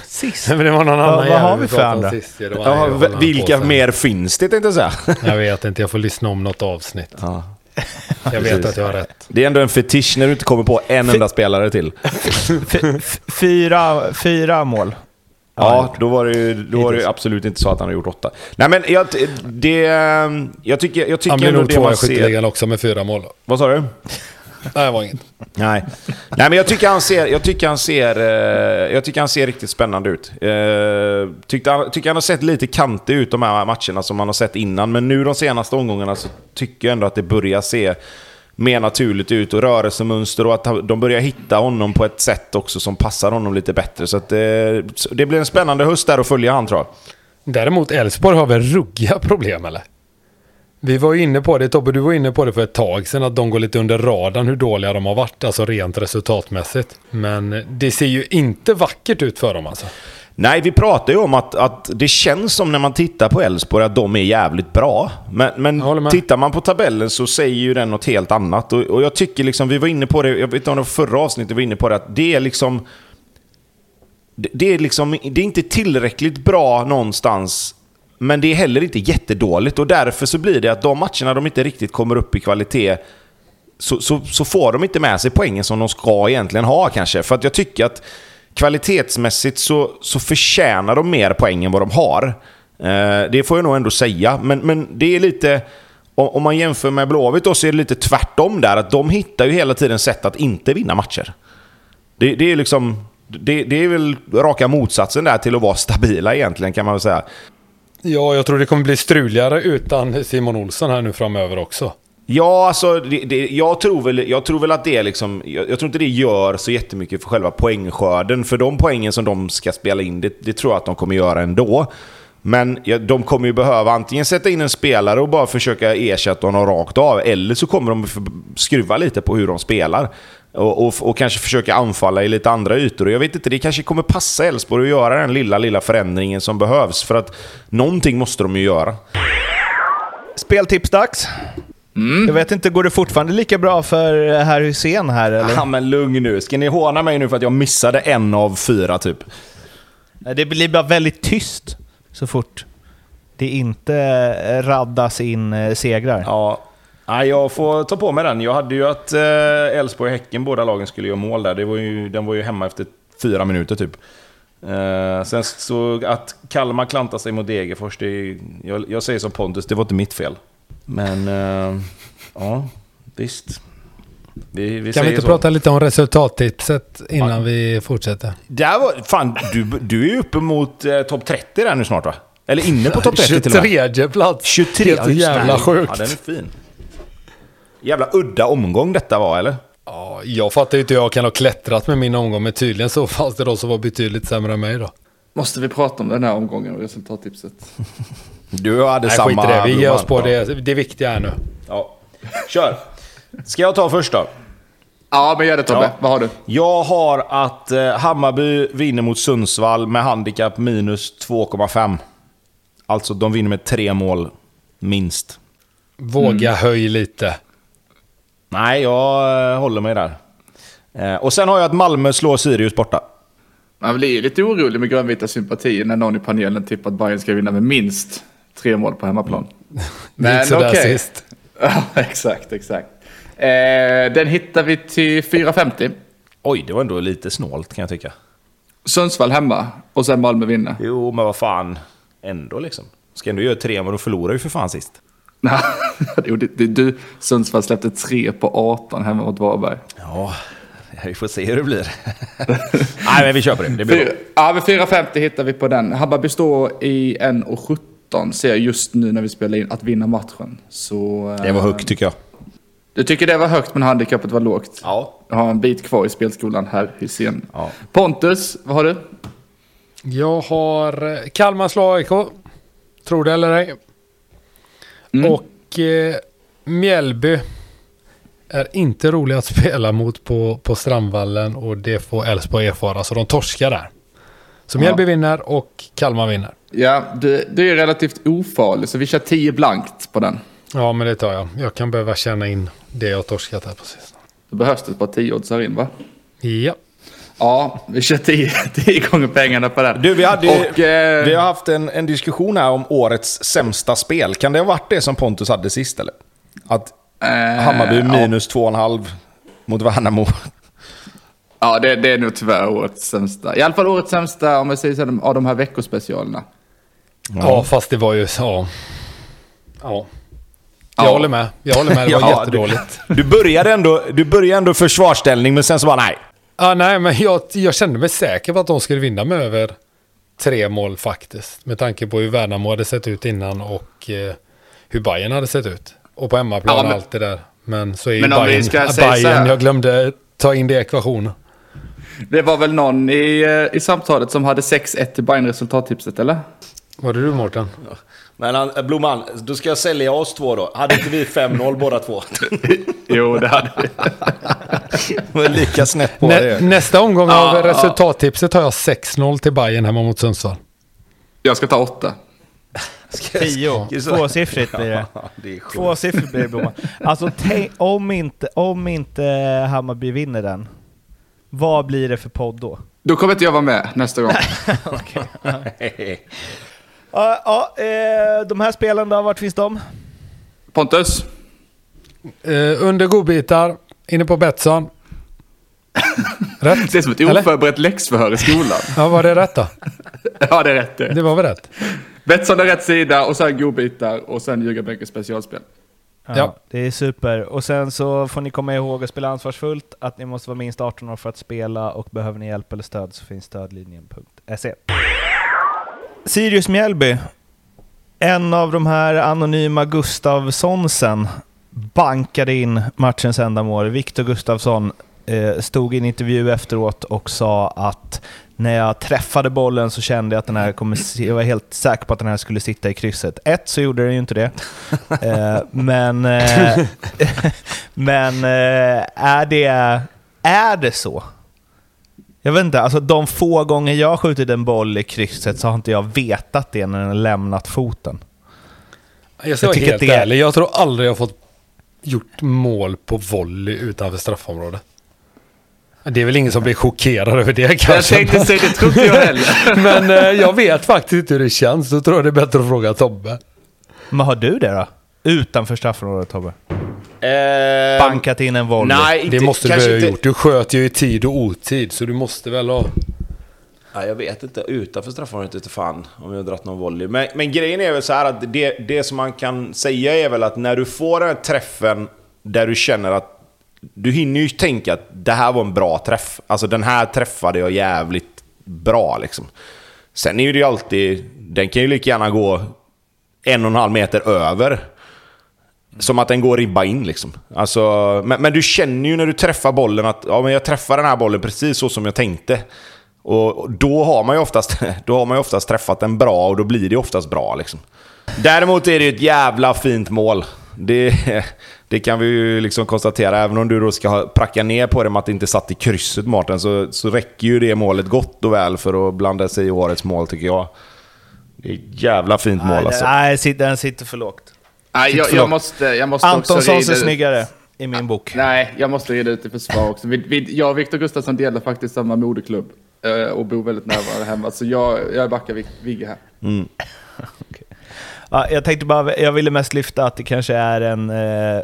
A: Sist?
B: Men det var någon annan
A: vad har vi för andra?
C: Ja, vilka mer finns det tänkte jag säga.
B: Jag vet inte, jag får lyssna om något avsnitt.
C: Ja.
B: Jag vet att jag har rätt.
C: Det är ändå en fetisch när du inte kommer på en enda spelare till.
A: Fyra, fyra mål.
C: Ja, då var det ju då var det ju absolut inte så att han har gjort åtta. Nej men jag, det, jag tycker, jag tycker
B: Han blir nog
C: det
B: tvåa i skytteligan också med fyra mål.
C: Vad sa du?
B: Nej, det var inget.
C: Nej. Nej, men jag tycker han ser, jag tycker han ser, eh, jag tycker han ser riktigt spännande ut. Eh, tyckte han, tycker han har sett lite kantig ut de här matcherna som man har sett innan. Men nu de senaste omgångarna så tycker jag ändå att det börjar se mer naturligt ut och rörelsemönster och att han- de börjar hitta honom på ett sätt också som passar honom lite bättre. Så att, eh, det blir en spännande höst där att följa han tror jag.
B: Däremot Elfsborg har väl ruggiga problem eller? Vi var ju inne på det, Tobbe, du var inne på det för ett tag sedan, att de går lite under radarn hur dåliga de har varit, alltså rent resultatmässigt. Men det ser ju inte vackert ut för dem alltså.
C: Nej, vi pratar ju om att, att det känns som när man tittar på Elfsborg att de är jävligt bra. Men, men tittar man på tabellen så säger ju den något helt annat. Och, och jag tycker liksom, vi var inne på det, jag vet inte om det var förra avsnittet vi var inne på det, att det är liksom... Det är liksom, det är inte tillräckligt bra någonstans, men det är heller inte jättedåligt. Och därför så blir det att de matcherna de inte riktigt kommer upp i kvalitet, så, så, så får de inte med sig poängen som de ska egentligen ha kanske. För att jag tycker att kvalitetsmässigt så, så förtjänar de mer poäng än vad de har. Eh, det får jag nog ändå säga. Men, men det är lite... Om, man jämför med Blåvitt då så är det lite tvärtom där. Att de hittar ju hela tiden sätt att inte vinna matcher. Det, det är liksom... Det, det är väl raka motsatsen där till att vara stabila egentligen kan man väl säga.
B: Ja, jag tror det kommer bli struligare utan Simon Olsson här nu framöver också.
C: Ja, alltså, det, det, jag, tror väl, jag tror väl att det är liksom... Jag, jag tror inte det gör så jättemycket för själva poängskörden. För de poängen som de ska spela in, det, det tror jag att de kommer göra ändå. Men ja, de kommer ju behöva antingen sätta in en spelare och bara försöka ersätta honom rakt av. Eller så kommer de skruva lite på hur de spelar. Och, och, och kanske försöka anfalla i lite andra ytor. Och jag vet inte, det kanske kommer passa Elfsborg att göra den lilla, lilla förändringen som behövs. För att någonting måste de ju göra.
A: Speltipsdags. Jag vet inte, går det fortfarande lika bra för herr Hussein här eller?
C: Ja, men lugn nu. Ska ni håna mig nu för att jag missade en av fyra typ?
A: Det blir bara väldigt tyst så fort det inte eh, raddas in eh, segrar.
C: Ja. Nej, jag får ta på mig den. Jag hade ju att eh, Elfsborg och Häcken, båda lagen, skulle göra mål där. Det var ju, den var ju hemma efter fyra minuter typ. Eh, sen så att Kalmar klantar sig mot Degerfors, det jag, jag säger som Pontus, det var inte mitt fel. Men, eh, ja, visst. Vi, vi
B: Kan vi inte
C: så.
B: prata lite om resultattipset innan vi fortsätter?
C: Där var, fan, du, du är ju uppe mot eh, topp 30 där nu snart va? Eller inne på topp 30 till och med.
B: 23 plats.
C: 23,
B: Helt
C: ja,
B: jävla
C: det.
B: sjukt.
C: Ja, den är fin. Jävla udda omgång detta var, eller?
B: Ja, jag fattar ju inte hur jag kan ha klättrat med min omgång, men tydligen så fanns det de som var betydligt sämre än mig då.
D: Måste vi prata om den här omgången och resultattipset?
C: Du hade
B: Nej,
C: samma...
B: skit i det. Vi ger oss på
C: Ja.
B: det. Det viktiga är nu.
C: Ja. Kör! Ska jag ta först då?
D: Ja, men gör det Tobbe.
C: Ja.
D: Vad har du?
C: Jag har att eh, Hammarby vinner mot Sundsvall med handikapp minus 2,5. Alltså, de vinner med tre mål, minst.
B: Våga höj lite.
C: Nej, jag eh, håller mig där. Eh, och sen har jag att Malmö slår Sirius borta.
D: Man blir ju lite orolig med grönvita sympatier när någon i panelen tippar att Bayern ska vinna med minst tre mål på hemmaplan.
B: Det gick sådär sist.
D: Ja, exakt, exakt. Eh, den hittar vi till 4.50.
C: Oj, det var ändå lite snålt kan jag tycka.
D: Sundsvall hemma och sen Malmö vinner.
C: Jo, men vad fan. Ändå liksom. Ska ändå göra tre mål och förlorar ju för fan sist.
D: Nej, det du, Sundsvall släppte tre på 18 hemma mot Varberg.
C: Ja, vi får se hur det blir. Nej, men vi kör på det. Det blir.
D: Fyra- Ja, vid 4.50 hittar vi på den. Hammarby står i 1.17 ser jag just nu när vi spelar in att vinna matchen. Så, eh,
C: Det var högt tycker jag.
D: Du tycker det var högt men handikappet var lågt?
C: Ja.
D: Jag har en bit kvar i spelskolan här Hysén.
C: Ja.
D: Pontus, vad har du?
B: Jag har eh, Kalmar slår AIK. Tror det eller ej.
D: Mm.
B: Och eh, Mjällby är inte rolig att spela mot på, på Strandvallen och det får Elfsborg erfara. Så de torskar där. Så Mjällby vinner och Kalmar vinner.
D: Ja, du, du är relativt ofarlig så vi kör 10 blankt på den.
B: Ja, men det tar jag. Jag kan behöva känna in det jag har torskat här precis.
D: Då behövs det ett par 10 oddsar in va?
B: Ja.
D: Ja, vi kör 10 10 gånger pengarna på den.
C: Du, vi, hade,
D: Och, eh,
C: vi har haft en, en diskussion här om årets sämsta spel. Kan det ha varit det som Pontus hade sist eller? Att
D: eh,
C: Hammarby
D: ja.
C: minus 2,5 mot Värnamo.
D: Ja, det, det är nog tyvärr årets sämsta. I alla fall årets sämsta om jag säger så av de här veckospecialerna.
B: Ja. fast det var ju så. Ja. Jag
D: Ja.
B: håller med. Jag håller med. Det var
C: Ja,
B: jättedåligt.
C: Du började ändå, du började ändå i försvarsställning, men sen så bara nej.
B: Ja, nej, men jag, jag kände mig säker på att de skulle vinna med över tre mål faktiskt. Med tanke på hur Värnamo hade sett ut innan och eh, hur Bayern hade sett ut. Och på hemmaplan
D: Ja,
B: och
D: men-
B: allt det där. Men så är ju
D: Men vi
B: Bayern,
D: ska säga
B: Bayern jag glömde ta in det i ekvationen.
D: Det var väl någon i, eh, i samtalet som hade 6-1 till Bayern resultattipset, eller?
B: Var det du Mårten?
C: Men han- Blomman, då ska jag sälja oss två då. Hade inte vi 5-0 båda två?
D: Jo, det hade vi.
C: Var lika snett på
B: Nä,
C: det.
B: nästa omgång
D: Ja,
B: av resultattipset har jag 6-0 till Bayern hemma mot Sundsvall.
D: Jag ska ta 8.
A: Tio. Tvåsiffrigt blir det.
C: Ja, det.
A: Tvåsiffrigt blir det Blomman. Alltså om, inte, om inte Hammarby vinner den, vad blir det för podd då?
D: Då kommer inte jag vara med nästa gång.
A: Ja, ja eh, de här spelen då, vart finns de?
D: Pontus?
B: Eh, under godbitar, inne på Betsson. Rätt?
D: Det är som ett oförberett läxförhör i skolan.
B: Ja, var det rätt då?
D: ja, det är rätt det.
B: Det var väl rätt?
D: Betsson är rätt sida och sen godbitar och sen Ljugarbäckens specialspel.
B: Ja.
A: Det är super. Och sen så får ni komma ihåg att spela ansvarsfullt, att ni måste vara minst 18 år för att spela och behöver ni hjälp eller stöd så finns stödlinjen.se. Sirius Mjällby. En av de här anonyma Gustavssonsen bankade in matchens enda mål. Viktor Gustafsson eh, stod i en intervju efteråt och sa att när jag träffade bollen så kände jag att den här kommer, jag var helt säker på att den här skulle sitta i krysset. Ett, så gjorde den ju inte det. Eh, men eh, men är, det, är det så? Jag vet inte, alltså de få gånger jag har skjutit en boll i krysset så har inte jag vetat det när den har lämnat foten.
B: Jag ska
A: Jag
B: vara helt
A: att det är-
B: ärlig. Jag tror aldrig jag har fått gjort mål på volley utanför straffområdet. Det är väl ingen som blir chockerad över det
D: Jag
B: kanske.
D: tänkte säga det, tror inte jag heller.
B: Men eh, jag vet faktiskt inte hur det känns. Då tror jag det är bättre att fråga Tobbe.
A: Men har du det då? Utanför straffområdet Tobbe?
C: Eh,
A: Bankat in en volley?
C: Nej,
B: Det måste du ha gjort. Du sköt ju i tid och otid. Så du måste väl ha...
C: Ja, jag vet inte. Utanför straffområdet inte fan om jag har dragit någon volley. Men, men grejen är väl så här att det, det som man kan säga är väl att när du får den här träffen där du känner att du hinner ju tänka att det här var en bra träff. Alltså den här träffade jag jävligt bra liksom. Sen är ju det alltid, den kan ju lika gärna gå en och en halv meter över. Som att den går ribba in liksom. Alltså, men, men du känner ju när du träffar bollen att ja, men jag träffar den här bollen precis så som jag tänkte. Och då har man ju oftast, då har man ju oftast träffat den bra och då blir det oftast bra. Liksom. Däremot är det ju ett jävla fint mål. Det, det kan vi ju liksom konstatera. Även om du då ska ha- pracka ner på det med att det inte satt i krysset Martin, så, så räcker ju det målet gott och väl för att blanda sig i årets mål tycker jag. Det är ett jävla fint mål
A: Nej,
C: alltså.
A: nej, den sitter för lågt.
D: Nej, jag, jag måste, jag måste
A: Antonssons är snyggare i min bok.
D: Nej, jag måste reda ut i försvar också. Vi, vi, jag och Viktor Gustafsson delar faktiskt samma moderklubb eh, och bor väldigt nära varandra hemma. Så jag, jag backar Vig- Vigge här.
A: Ja, jag tänkte bara, jag ville mest lyfta att det kanske är en eh,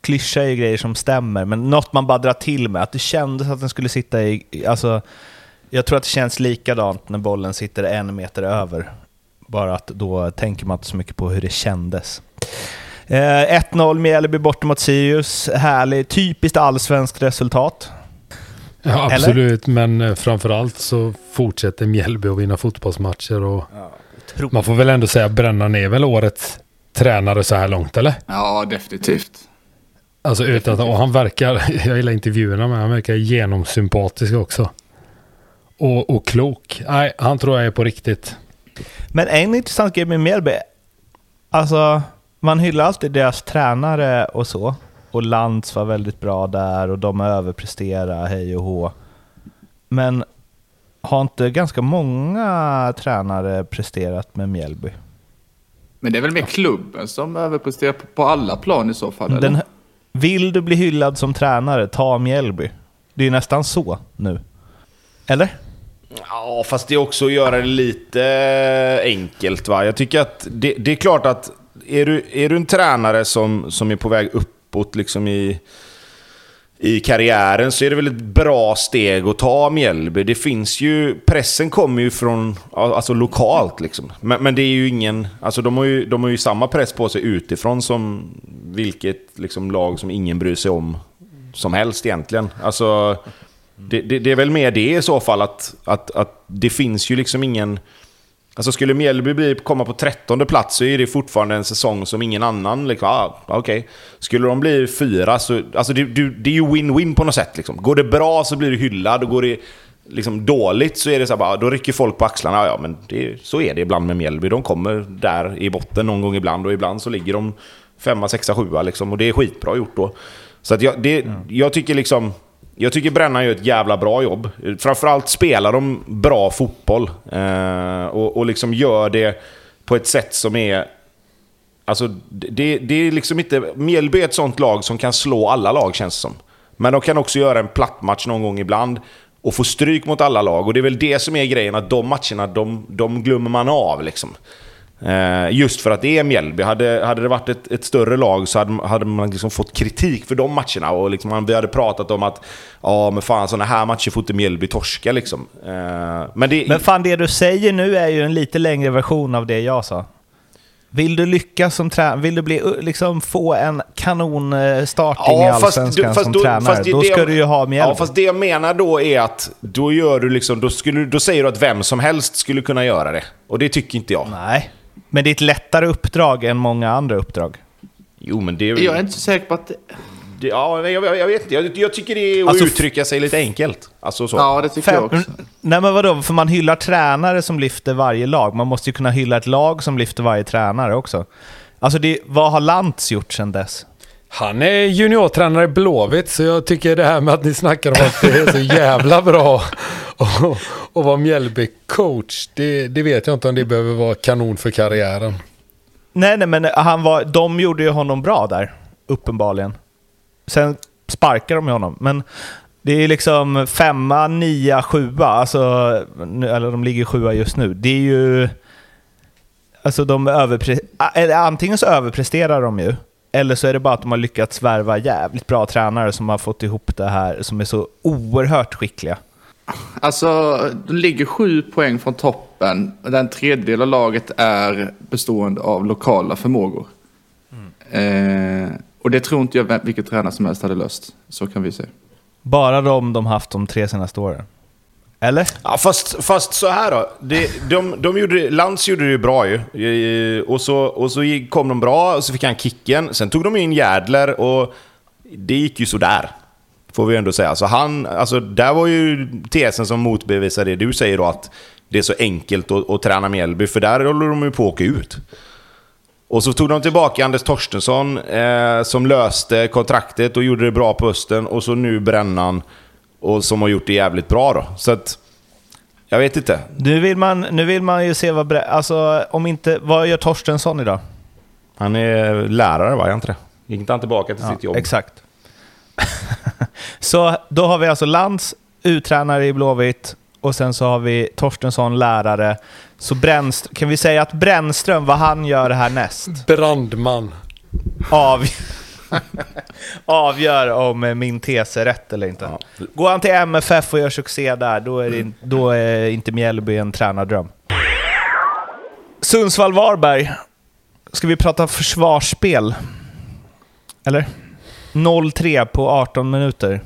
A: klyscha i grejer som stämmer, men något man bara drar till med. Att det kändes att den skulle sitta i... i- Alltså, jag tror att det känns likadant när bollen sitter en meter över. Bara att då tänker man inte så mycket på hur det kändes. Eh, 1-0 Mjällby borta mot Sirius. Härlig, typiskt allsvenskt resultat.
B: Ja, absolut, men eh, framförallt så fortsätter Mjällby att vinna fotbollsmatcher och man får väl ändå säga att Brännan är väl årets tränare så här långt, eller?
D: Ja, definitivt.
B: Alltså utan att, och han verkar, jag gillar intervjuerna med han verkar genomsympatisk också. Och, och klok. Nej, han tror jag är på riktigt.
A: Men en intressant grej med Mjällby, alltså man hyllar alltid deras tränare och så. Och Lantz var väldigt bra där och de överpresterar, hej och hå. Men har inte ganska många tränare presterat med Mjällby?
D: Men det är väl mer klubben som överpresterar på, alla plan i så fall? Eller?
A: Den, vill du bli hyllad som tränare, ta Mjällby. Det är nästan så nu. Eller?
C: Ja, fast det är också att göra det lite enkelt. Va? Jag tycker att det, det är klart att är du, är du en tränare som, som är på väg uppåt liksom i, i karriären så är det väl ett bra steg att ta Mjällby. Det finns ju, pressen kommer ju från, alltså lokalt liksom. Men, men det är ju ingen, alltså de har ju, de har ju samma press på sig utifrån som vilket liksom, lag som ingen bryr sig om som helst egentligen. Alltså, det, det, det är väl mer det i så fall att, att, att det finns ju liksom ingen... Alltså skulle Mjällby bli, komma på trettonde plats så är det fortfarande en säsong som ingen annan... Liksom, ah, okay. Skulle de bli fyra så... Alltså det, det är ju win-win på något sätt. Liksom. Går det bra så blir du hyllad och går det liksom dåligt så är det så här, bara, då rycker folk på axlarna. Ja, men det, så är det ibland med Mjällby. De kommer där i botten någon gång ibland och ibland så ligger de femma, sexa, sjua liksom. Och det är skitbra gjort då. Så att jag, det, jag tycker liksom... Jag tycker Brännan gör ett jävla bra jobb. Framförallt spelar de bra fotboll. Eh, och, och liksom gör det på ett sätt som är... Alltså, det, det är liksom inte... Mjällby är ett sånt lag som kan slå alla lag, känns det som. Men de kan också göra en platt match någon gång ibland och få stryk mot alla lag. Och det är väl det som är grejen, att de matcherna, de, de glömmer man av liksom. Eh, just för att det är Mjällby. Hade, hade det varit ett, ett större lag så hade, hade man liksom fått kritik för de matcherna. Och liksom, vi hade pratat om att ja, men fan sådana här matcher får inte Mjällby torska. Liksom. Eh,
A: men, det, men fan, det du säger nu är ju en lite längre version av det jag sa. Vill du lyckas som tränare, vill du bli, liksom, få en kanonstarting ja, i Allsvenskan som då, tränare, då ska du ju ha Mjällby.
C: Ja, fast det jag menar då är att då, gör du liksom, då, skulle, då säger du att vem som helst skulle kunna göra det. Och det tycker inte jag.
A: Nej. Men det är ett lättare uppdrag än många andra uppdrag.
C: Jo, men det är
D: Jag är inte så säker på att...
C: Det, ja, jag, jag, vet inte. Jag, jag, tycker det är att alltså, uttrycka sig lite enkelt. Alltså så.
D: Ja, det tycker Fem, jag också.
A: Nej, men vadå? För man hyllar tränare som lyfter varje lag. Man måste ju kunna hylla ett lag som lyfter varje tränare också. Alltså, det, vad har Lantz gjort sedan dess?
B: Han är juniortränare i Blåvitt, så jag tycker det här med att ni snackar om att det är så jävla bra att vara Mjällby-coach, det, det, vet jag inte om det behöver vara kanon för karriären.
A: Nej, nej, men han var, de gjorde ju honom bra där, uppenbarligen. Sen sparkar de ju honom, men det är liksom femma, nia, sjua, alltså, eller de ligger sjua just nu. Det är ju... Alltså de överpre, antingen så överpresterar de ju, eller så är det bara att de har lyckats värva jävligt bra tränare som har fått ihop det här, som är så oerhört skickliga.
D: Alltså, de ligger sju poäng från toppen. Den tredjedel av laget är bestående av lokala förmågor. Mm. Eh, och det tror inte jag vilket tränare som helst hade löst. Så kan vi se.
A: Bara de de haft de tre senaste åren? Eller?
C: Ja, fast, fast så här då. De, de, de gjorde, Lantz gjorde det ju bra ju. Och så, och så kom de bra, och så fick han kicken. Sen tog de in Jädler och det gick ju sådär. Får vi ändå säga. Så han, alltså, där var ju tesen som motbevisar det du säger då, att det är så enkelt att, att träna Mjällby, för där håller de ju på att åka ut. Och så tog de tillbaka Anders Torstensson eh, som löste kontraktet och gjorde det bra på hösten. Och så nu Brännan och som har gjort det jävligt bra då. Så att, jag vet inte.
A: Nu vill man, nu vill man ju se vad... Alltså, om inte... Vad gör Torstensson idag?
C: Han är lärare, va? Är inte det? Gick inte han tillbaka till ja, sitt jobb?
A: Exakt. så då har vi alltså Lands uttränare i Blåvitt och sen så har vi Torstensson lärare. Så Brännström, kan vi säga att Brännström, vad han gör här näst?
B: Brandman.
A: Av, avgör om min tes är rätt eller inte. Ja. Går han till MFF och gör succé där, då är, det, då är inte Mjällby en tränardröm. Sundsvall-Varberg. Ska vi prata försvarsspel? Eller? 0-3 på 18 minuter.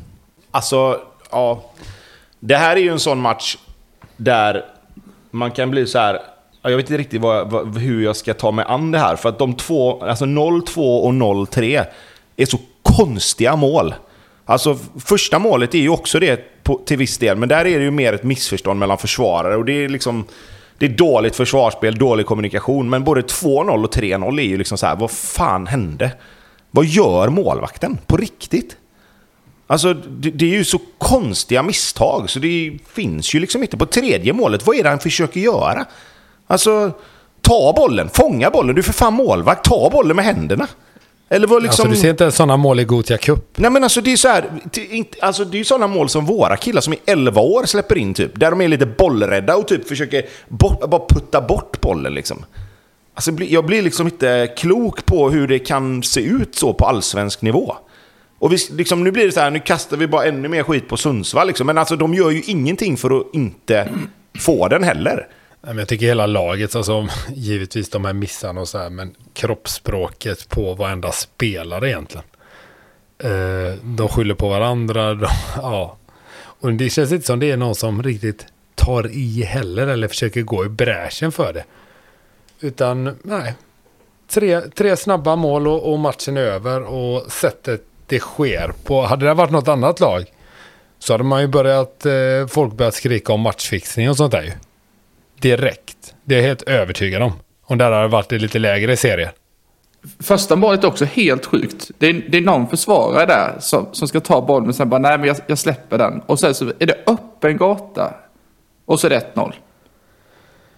C: Alltså, ja. Det här är ju en sån match där man kan bli så här. ja, Jag vet inte riktigt vad, vad, hur jag ska ta mig an det här. För att de två, alltså 0-2 och 0-3 är så konstiga mål. Alltså första målet är ju också det på, till viss del, men där är det ju mer ett missförstånd mellan försvarare. Och det är liksom... Det är dåligt försvarsspel, dålig kommunikation, men både 2-0 och 3-0 är ju liksom så här, vad fan hände? Vad gör målvakten? På riktigt? Alltså, det, det är ju så konstiga misstag, så det finns ju liksom inte. På tredje målet, vad är det han försöker göra? Alltså, ta bollen, fånga bollen, du är för fan målvakt, ta bollen med händerna. Eller vad liksom...
B: Alltså du ser inte ens sådana mål i Gothia Cup.
C: Nej men alltså det är så här, alltså det är sådana mål som våra killar som är 11 år släpper in typ. Där de är lite bollrädda och typ försöker bort, bara putta bort bollen liksom. Alltså jag blir- jag blir liksom inte klok på hur det kan se ut så på allsvensk nivå. Och vi, liksom, nu blir det så här, nu kastar vi bara ännu mer skit på Sundsvall liksom. Men alltså de gör ju ingenting för att inte få den heller.
B: Jag tycker hela laget, alltså, givetvis de här missarna och så här, men kroppsspråket på varenda spelare egentligen. Eh, de skyller på varandra, de, ja. Och det känns inte som det är någon som riktigt tar i heller eller försöker gå i bräschen för det. Utan, nej. Tre, tre snabba mål och, och matchen är över och sättet det sker på. Hade det varit något annat lag så hade man ju börjat, eh, folk börjat skrika om matchfixning och sånt där ju direkt. Det är jag helt övertygad om. Om det hade varit i lite lägre serier.
D: Första målet är också helt sjukt. Det är, det är någon försvarare där som, som ska ta bollen men sen bara nej men jag, jag släpper den. Och sen så är det öppen gata. Och så är det 1-0.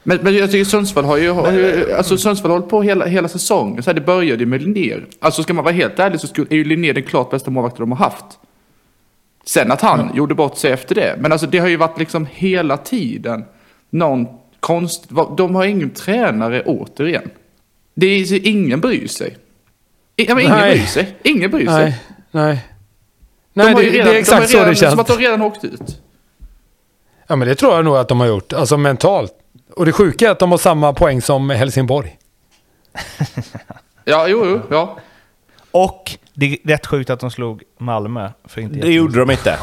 D: Men, men jag tycker Sundsvall har ju, har ju alltså Sundsvall har hållit på hela, hela säsongen. Så här, det började ju med Linnér. Alltså ska man vara helt ärlig så skulle, är ju Linnér den klart bästa målvakten de har haft. Sen att han gjorde bort sig efter det. Men alltså det har ju varit liksom hela tiden någon konst... De har ingen tränare återigen. Det är, så ingen bryr sig. Ja, men ingen
B: Nej.
D: bryr sig. Ingen bryr sig.
B: Nej, nej.
D: De
B: Nej,
D: har
B: det,
D: ju
B: det
D: redan-
B: är exakt
D: de
B: så
D: har redan,
B: det känns.
D: Som att de redan åkt ut.
B: Ja, men det tror jag nog att de har gjort. Alltså mentalt. Och det sjuka är att de har samma poäng som Helsingborg.
D: Ja, jo, jo, ja.
A: Och det är rätt sjukt att de slog Malmö. För inte
C: Det gjorde de inte.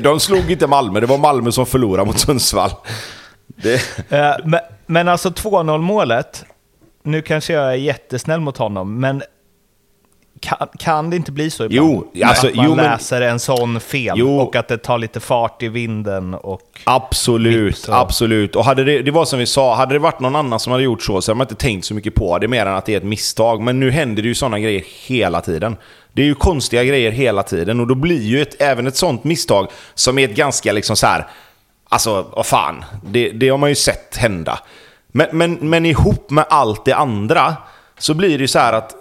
C: De slog inte Malmö, det var Malmö som förlorade mot Sundsvall. Det,
A: Eh, men, men alltså 2-0 målet, nu kanske jag är jättesnäll mot honom, men kan, kan det inte bli så ibland?
C: Jo, alltså,
A: att man
C: jo, men-
A: läser en sån fel
C: Jo.
A: och att det tar lite fart i vinden och...
C: Absolut,
A: och-
C: absolut. Och hade det, det var som vi sa, hade det varit någon annan som hade gjort så så hade man inte tänkt så mycket på det mer än att det är ett misstag. Men nu händer det ju sådana grejer hela tiden. Det är ju konstiga grejer hela tiden och då blir ju ett, även ett sånt misstag som är ett ganska liksom så här. Alltså, vad fan. Det, det har man ju sett hända. Men, men, men ihop med allt det andra så blir det ju så här att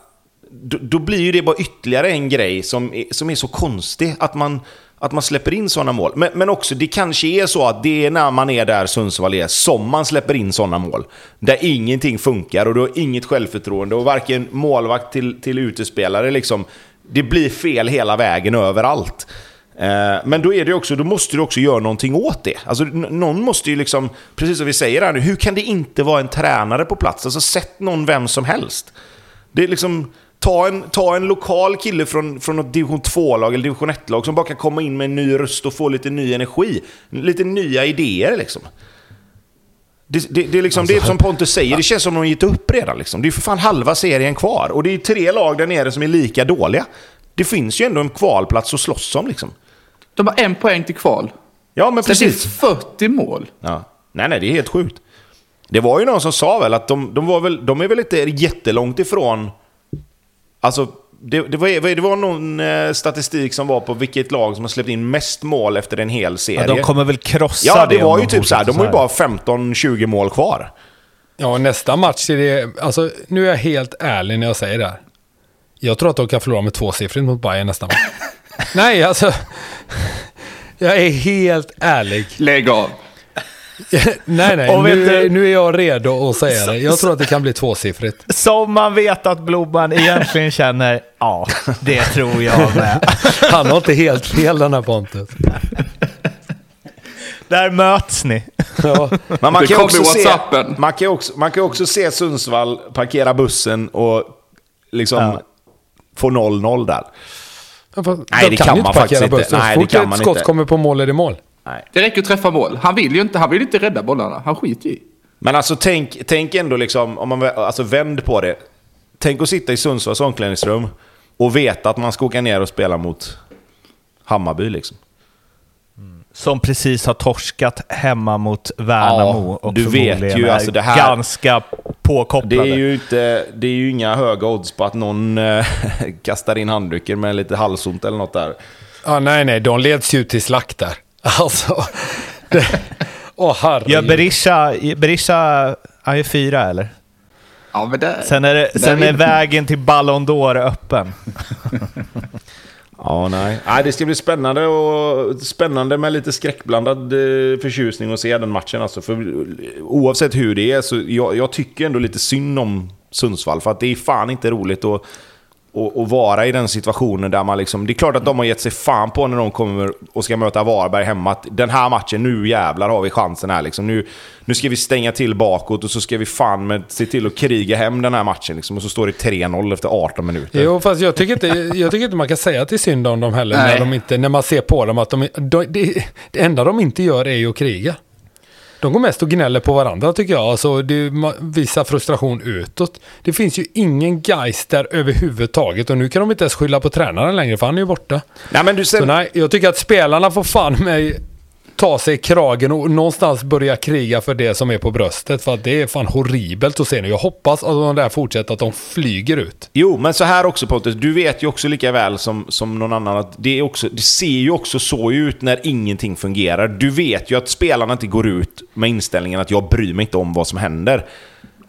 C: då, då blir ju det bara ytterligare en grej som är, som är så konstig. Att man, att man släpper in sådana mål. Men, men också, det kanske är så att det är när man är där Sundsvall är som man släpper in sådana mål. Där ingenting funkar och du har inget självförtroende och varken målvakt till, till utespelare liksom. Det blir fel hela vägen överallt. Eh, Men då, är det också, då måste du också göra någonting åt det. Alltså, någon måste ju liksom, precis som vi säger här nu, hur kan det inte vara en tränare på plats? Alltså sätt någon vem som helst. Det är liksom, ta en, ta en lokal kille från, från något division 2-lag eller division 1-lag som bara kan komma in med en ny röst och få lite ny energi. Lite nya idéer liksom. Det, det, det, är liksom, det är som Pontus säger, det känns som de har gett upp redan. Liksom. Det är för fan halva serien kvar. Och det är tre lag där nere som är lika dåliga. Det finns ju ändå en kvalplats att slåss om liksom.
D: De har en poäng till kval.
C: Ja, men
D: Det finns
C: precis.
D: 40 mål.
C: Ja. Nej, nej, det är helt sjukt. Det var ju någon som sa väl att de, de, var väl, de är väl inte jättelångt ifrån... Alltså, det, det, var, det var någon eh, statistik som var på vilket lag som har släppt in mest mål efter en hel serie.
A: Ja, de kommer väl krossa
C: Ja, det
A: om
C: var ju
A: de
C: typ så här. De har ju bara 15-20 mål kvar.
B: Ja, nästa match är det... Alltså, nu är jag helt ärlig när jag säger det här. Jag tror att de kan förlora med tvåsiffrigt mot Bayern nästa match. Nej, alltså... Jag är helt ärlig.
D: Lägg av.
B: nej, nej.
A: Och vet
B: Nu,
A: du-
B: nu är jag redo att säga det. Jag tror att det kan bli tvåsiffrigt.
A: Som man vet att Blomman egentligen känner, ja, det tror jag med.
B: Han har inte helt fel den här Pontus.
A: Där möts ni.
B: Ja.
C: Men man
D: Det
C: kan, också se, man, kan också, man kan också se Sundsvall parkera bussen och liksom
A: Ja.
C: få 0-0 där.
B: Fast
C: Nej,
B: de
C: det
B: kan
C: kan man faktiskt inte.
B: bussen.
C: Nej,
B: Så
C: det
B: fort
C: kan
B: ett
C: man
B: skott
C: inte.
B: kommer på mål är det mål.
D: Det räcker att träffa mål. Han vill ju inte, han vill inte rädda bollarna. Han skiter ju i.
C: Men alltså tänk, tänk ändå liksom, om man alltså vänd på det. Tänk att sitta i Sundsvalls omklädningsrum och veta att man ska åka ner och spela mot Hammarby liksom.
A: Som precis har torskat hemma mot Värnamo.
C: Ja,
A: och
C: du vet ju, alltså det här-
A: ganska påkopplade.
C: Det är ju inte, det är ju inga höga odds på att någon eh, kastar in handduken med lite halsont eller något där.
B: Ja, nej, nej, de leds ju till slakt där. Alltså. Det... Åh, herregud.
A: Ja, Berisha, Berisha, han är fyra eller?
D: Ja, men det...
A: Sen är, det, sen är vägen till Ballon d'Or öppen.
C: Ja, nej. nej. Det ska bli spännande, och, spännande med lite skräckblandad eh, förtjusning att se den matchen. Alltså. För, eh, oavsett hur det är, så jag, jag tycker ändå lite synd om Sundsvall. För att det är fan inte roligt att, att, att vara i den situationen där man liksom... Det är klart att de har gett sig fan på när de kommer och ska möta Varberg hemma. Att den här matchen, nu jävlar har vi chansen här. Liksom. Nu, nu ska vi stänga till bakåt och så ska vi fan med se till att kriga hem den här matchen. Liksom. Och så står det 3-0 efter 18 minuter.
B: Jo, fast jag tycker, inte, jag tycker inte man kan säga att det är synd om dem heller. När, de inte, när man ser på dem att de, de, det, det enda de inte gör är ju att kriga. De går mest och gnäller på varandra tycker jag. Alltså, det visar frustration utåt. Det finns ju ingen geist där överhuvudtaget. Och nu kan de inte ens skylla på tränaren längre för han är ju borta.
C: Nej, men du, sen,
B: Så nej, jag tycker att spelarna får fan mig ta sig i kragen och någonstans börja kriga för det som är på bröstet. För att det är fan horribelt att se nu. Jag hoppas att de där fortsätter, att de flyger ut.
C: Jo, men så här också Pontus. Du vet ju också lika väl som, som någon annan att det, är också, det ser ju också så ut när ingenting fungerar. Du vet ju att spelarna inte går ut med inställningen att jag bryr mig inte om vad som händer.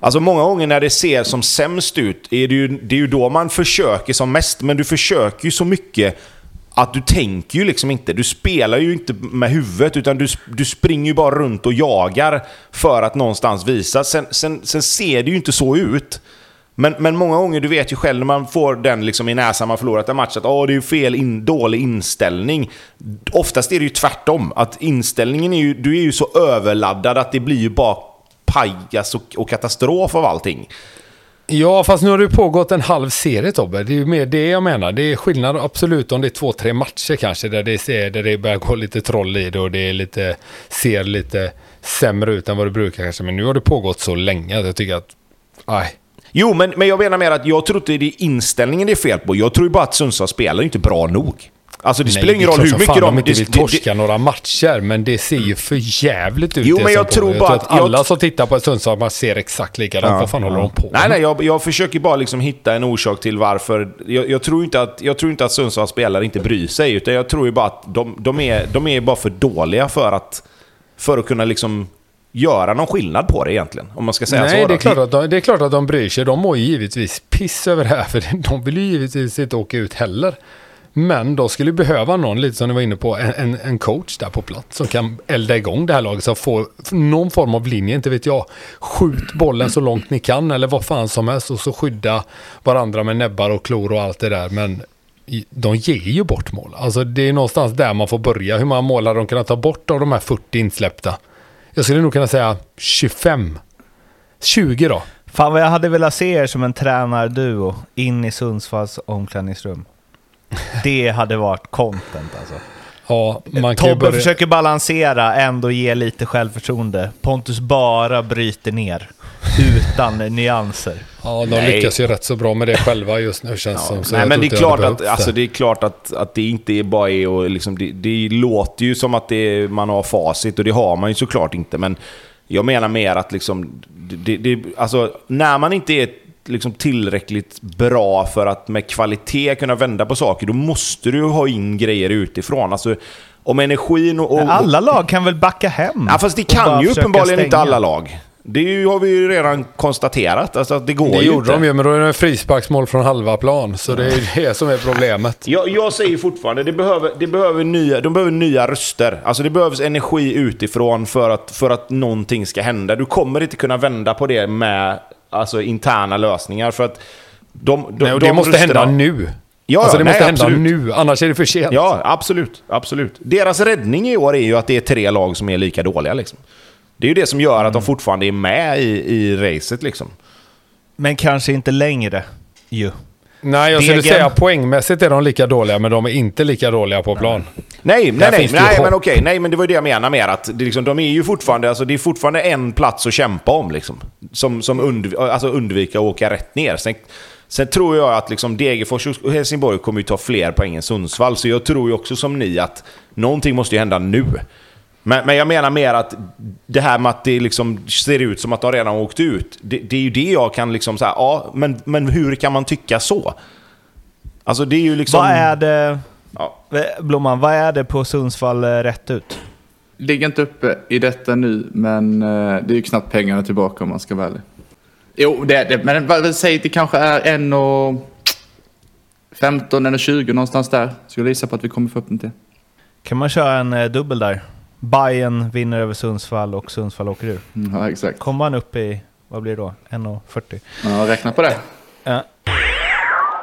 C: Alltså många gånger när det ser som sämst ut, är det, ju, det är ju då man försöker som mest. Men du försöker ju så mycket att du tänker ju liksom inte. Du spelar ju inte med huvudet, utan du, du springer ju bara runt och jagar för att någonstans visa. Sen, sen, sen ser det ju inte så ut. Men, men många gånger, du vet ju själv när man får den liksom i näsan, man förlorat en match, att oh, det är ju fel, in, dålig inställning. Oftast är det ju tvärtom. Att inställningen är ju, du är ju så överladdad att det blir ju bara pajas och, och katastrof av allting.
B: Ja, fast nu har det pågått en halv serie Tobbe. Det är ju mer det jag menar. Det är skillnad absolut om det är två, tre matcher kanske där det, ser, där det börjar gå lite troll i det och det är lite, ser lite sämre ut än vad det brukar kanske. Men nu har det pågått så länge att jag tycker att, nej.
C: Jo, men, men jag menar mer att jag tror inte det är inställningen det är fel på. Jag tror ju bara att Sundsvall spelar inte bra nog. Alltså det spelar ingen roll hur mycket
B: de... inte vill
C: det- det-
B: torska några matcher, men det ser ju för jävligt ut.
C: Jo, men jag tror bara att-
B: alla
C: jag-
B: som tittar på Sundsvall man ser exakt likadant. Vad fan håller de på med?
C: Nej, nej, jag, jag försöker bara liksom hitta en orsak till varför... Jag, jag, tror inte att, jag tror inte att Sundsvalls spelare inte bryr sig, utan jag tror ju bara att de, de, är, de är bara för dåliga för att, för att kunna liksom göra någon skillnad på det egentligen. Om man ska säga
B: Nej,
C: så.
B: det är, klart att de, det är klart att de bryr sig. De mår ju givetvis piss över det här, för de vill ju givetvis inte åka ut heller. Men de skulle behöva någon, lite som ni var inne på, en, en, coach där på plats som kan elda igång det här laget. Så får någon form av linje, inte vet jag. Skjut bollen så långt ni kan eller vad fan som helst och så skydda varandra med näbbar och klor och allt det där. Men de ger ju bort mål. Alltså det är någonstans där man får börja. Hur många mål har de kunnat ta bort av de här 40 insläppta? Jag skulle nog kunna säga 25. 20 då.
A: Fan vad jag hade velat se er som en tränarduo in i Sundsvalls omklädningsrum. Det hade varit content alltså.
B: Ja, man
A: Tobbe
B: börja...
A: försöker balansera, ändå ge lite självförtroende. Pontus bara bryter ner. Utan nyanser.
B: Ja, de
C: Nej.
B: lyckas ju rätt så bra med det själva just nu känns
C: Ja,
B: som. Så
C: nej, men det är klart att, alltså, det är klart att, att det inte är bara är och liksom, det, det låter ju som att det, man har facit och det har man ju såklart inte. Men jag menar mer att liksom, det, det, alltså, när man inte är liksom tillräckligt bra för att med kvalitet kunna vända på saker, då måste du ha in grejer utifrån. Alltså, om energin och... och
A: Men alla lag kan väl backa hem?
C: ja, fast det kan ju uppenbarligen inte
A: stänga.
C: alla lag. Det ju- har vi ju redan konstaterat. Alltså, att det går
B: Det
C: ju
B: gjorde
C: inte.
B: de ju, men då är det en frisparksmål från halva plan. Så det är ju det som är problemet.
C: Jag, jag säger fortfarande, det behöver, det behöver nya, de behöver nya röster. Alltså det behövs energi utifrån för att, för att någonting ska hända. Du kommer inte kunna vända på det med alltså, interna lösningar. För att de, de,
B: Nej, och
C: de
B: det måste
C: rösterna-
B: hända nu.
C: Ja,
B: alltså det
C: nej,
B: måste hända
C: absolut.
B: nu, annars är det för sent.
C: Ja, absolut. absolut. Deras räddning i år är ju att det är tre lag som är lika dåliga. Liksom. Det är ju det som gör att de fortfarande är med i, i racet. Liksom.
A: Men kanske inte längre ju.
B: Nej, jag skulle säga poängmässigt är de lika dåliga, men de är inte lika dåliga på plan.
C: Nej, nej, nej, nej men okej. Nej, men det var ju det jag menar med att det, liksom, de är ju fortfarande, alltså, det är fortfarande en plats att kämpa om. Liksom, som som undv, alltså, undvika att åka rätt ner. Sen, sen tror jag att liksom, Degerfors och Helsingborg kommer ju ta fler poäng än Sundsvall. Så jag tror ju också som ni att någonting måste ju hända nu. Men, men jag menar mer att det här med att det liksom ser ut som att de redan har åkt ut. Det, det är ju det jag kan liksom säga, ja, men, men hur kan man tycka så? Alltså det är ju liksom...
A: Vad är det,
C: Ja.
A: Blomman, vad är det på Sundsvall eh, rätt ut?
D: Ligger inte uppe i detta nu, men eh, det är ju knappt pengarna tillbaka om man ska vara ärlig. Jo, det är det. Men säg att det kanske är en och 15 eller 20 någonstans där. Skulle gissa på att vi kommer få upp den till.
A: Kan man köra en eh, dubbel där? Bayern vinner över Sundsvall och Sundsvall åker ur.
D: Mm, ja, exakt.
A: Kommer man upp i, vad blir det då? 1,40?
D: Ja, räkna på det.
A: Ja.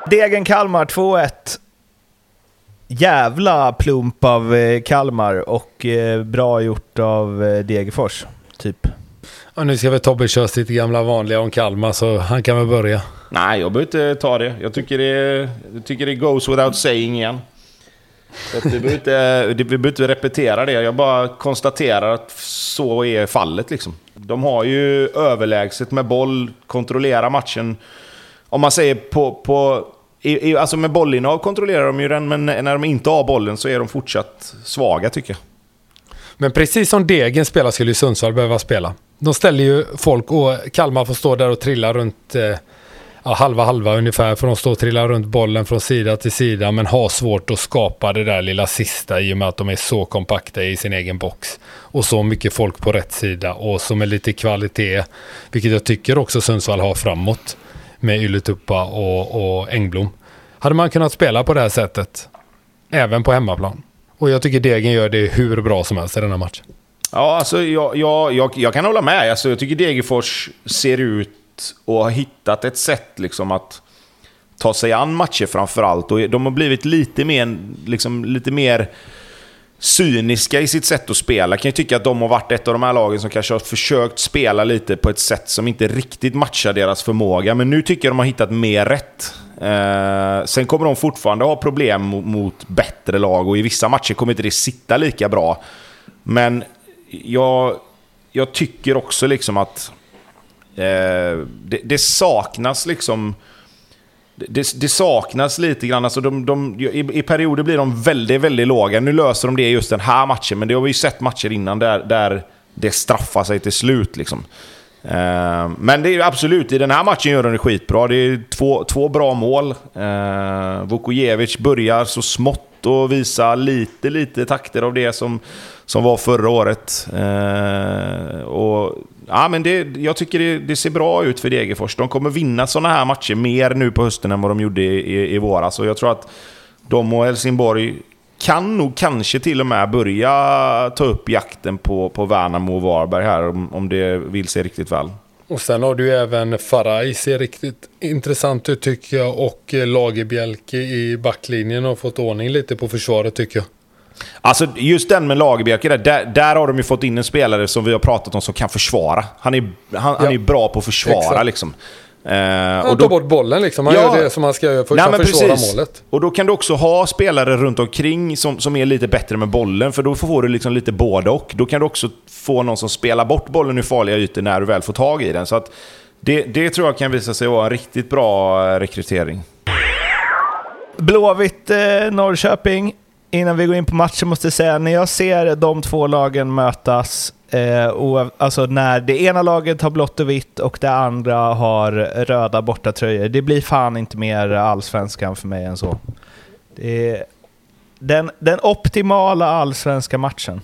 A: Degen Kalmar 2-1. Jävla plump av eh, Kalmar och eh, bra gjort av eh, Degerfors, typ.
B: Ja, nu ska väl Tobbe köra sitt gamla vanliga om Kalmar, så han kan väl börja.
C: Nej, jag behöver inte ta det. Jag tycker det, jag tycker det goes without saying igen. Vi, behöver inte, vi behöver inte repetera det. Jag bara konstaterar att så är fallet. Liksom. De har ju överlägset med boll, kontrollerar matchen. Om man säger på... på i, i, alltså med bollinnehav kontrollerar de ju den, men när de inte har bollen så är de fortsatt svaga tycker jag.
B: Men precis som Degen spelar skulle ju Sundsvall behöva spela. De ställer ju folk och Kalmar får stå där och trilla runt eh, ja, halva halva ungefär. För de står och trillar runt bollen från sida till sida men har svårt att skapa det där lilla sista i och med att de är så kompakta i sin egen box. Och så mycket folk på rätt sida och så med lite kvalitet. Vilket jag tycker också Sundsvall har framåt. Med Ylätuppa och, och Engblom. Hade man kunnat spela på det här sättet även på hemmaplan. Och jag tycker Degen gör det hur bra som helst i denna match.
C: Ja, alltså jag, jag, jag, jag kan hålla med. Alltså, jag tycker Degerfors ser ut och har hittat ett sätt liksom att ta sig an matcher framförallt. Och de har blivit lite mer, liksom, lite mer cyniska i sitt sätt att spela. Jag kan ju tycka att de har varit ett av de här lagen som kanske har försökt spela lite på ett sätt som inte riktigt matchar deras förmåga. Men nu tycker jag de har hittat mer rätt. Eh, sen kommer de fortfarande ha problem mot, mot bättre lag och i vissa matcher kommer inte det sitta lika bra. Men jag, jag tycker också liksom att eh, det, det saknas liksom... Det, det saknas lite grann. Alltså de, de, i, I perioder blir de väldigt, väldigt låga. Nu löser de det just den här matchen, men det har vi ju sett matcher innan där, där det straffar sig till slut. Liksom. Eh, men det är absolut, i den här matchen gör de det skitbra. Det är två, två bra mål. Eh, Vukojevic börjar så smått och visa lite, lite takter av det som, som var förra året. Eh, och, ja, men det, jag tycker det, det ser bra ut för Degerfors. De kommer vinna sådana här matcher mer nu på hösten än vad de gjorde i, i, i våras. Och jag tror att de och Helsingborg kan nog kanske till och med börja ta upp jakten på, på Värnamo och Varberg här om, om det vill sig riktigt väl.
B: Och sen har du även Faraj ser riktigt intressant ut tycker jag. Och Lagerbjälke i backlinjen har fått ordning lite på försvaret tycker jag.
C: Alltså just den med Lagerbjälke, där, där, där har de ju fått in en spelare som vi har pratat om som kan försvara. Han är, han, han
B: Ja.
C: är bra på att försvara
B: Exakt.
C: liksom. Eh,
B: Han
C: och
B: tar
C: då,
B: bort bollen liksom. Han
C: Ja.
B: gör det som han ska göra för att försvara
C: precis.
B: målet.
C: Och då kan du också ha spelare runt omkring som, som är lite bättre med bollen, för då får du liksom lite både och. Då kan du också få någon som spelar bort bollen ur farliga ytor när du väl får tag i den. Så att det, det tror jag kan visa sig vara en riktigt bra eh, rekrytering.
A: Blåvitt eh, Norrköping. Innan vi går in på matchen måste jag säga, när jag ser de två lagen mötas, eh, och, alltså när det ena laget har blått och vitt och det andra har röda bortatröjor, det blir fan inte mer allsvenskan för mig än så. Det är den, den optimala allsvenska matchen.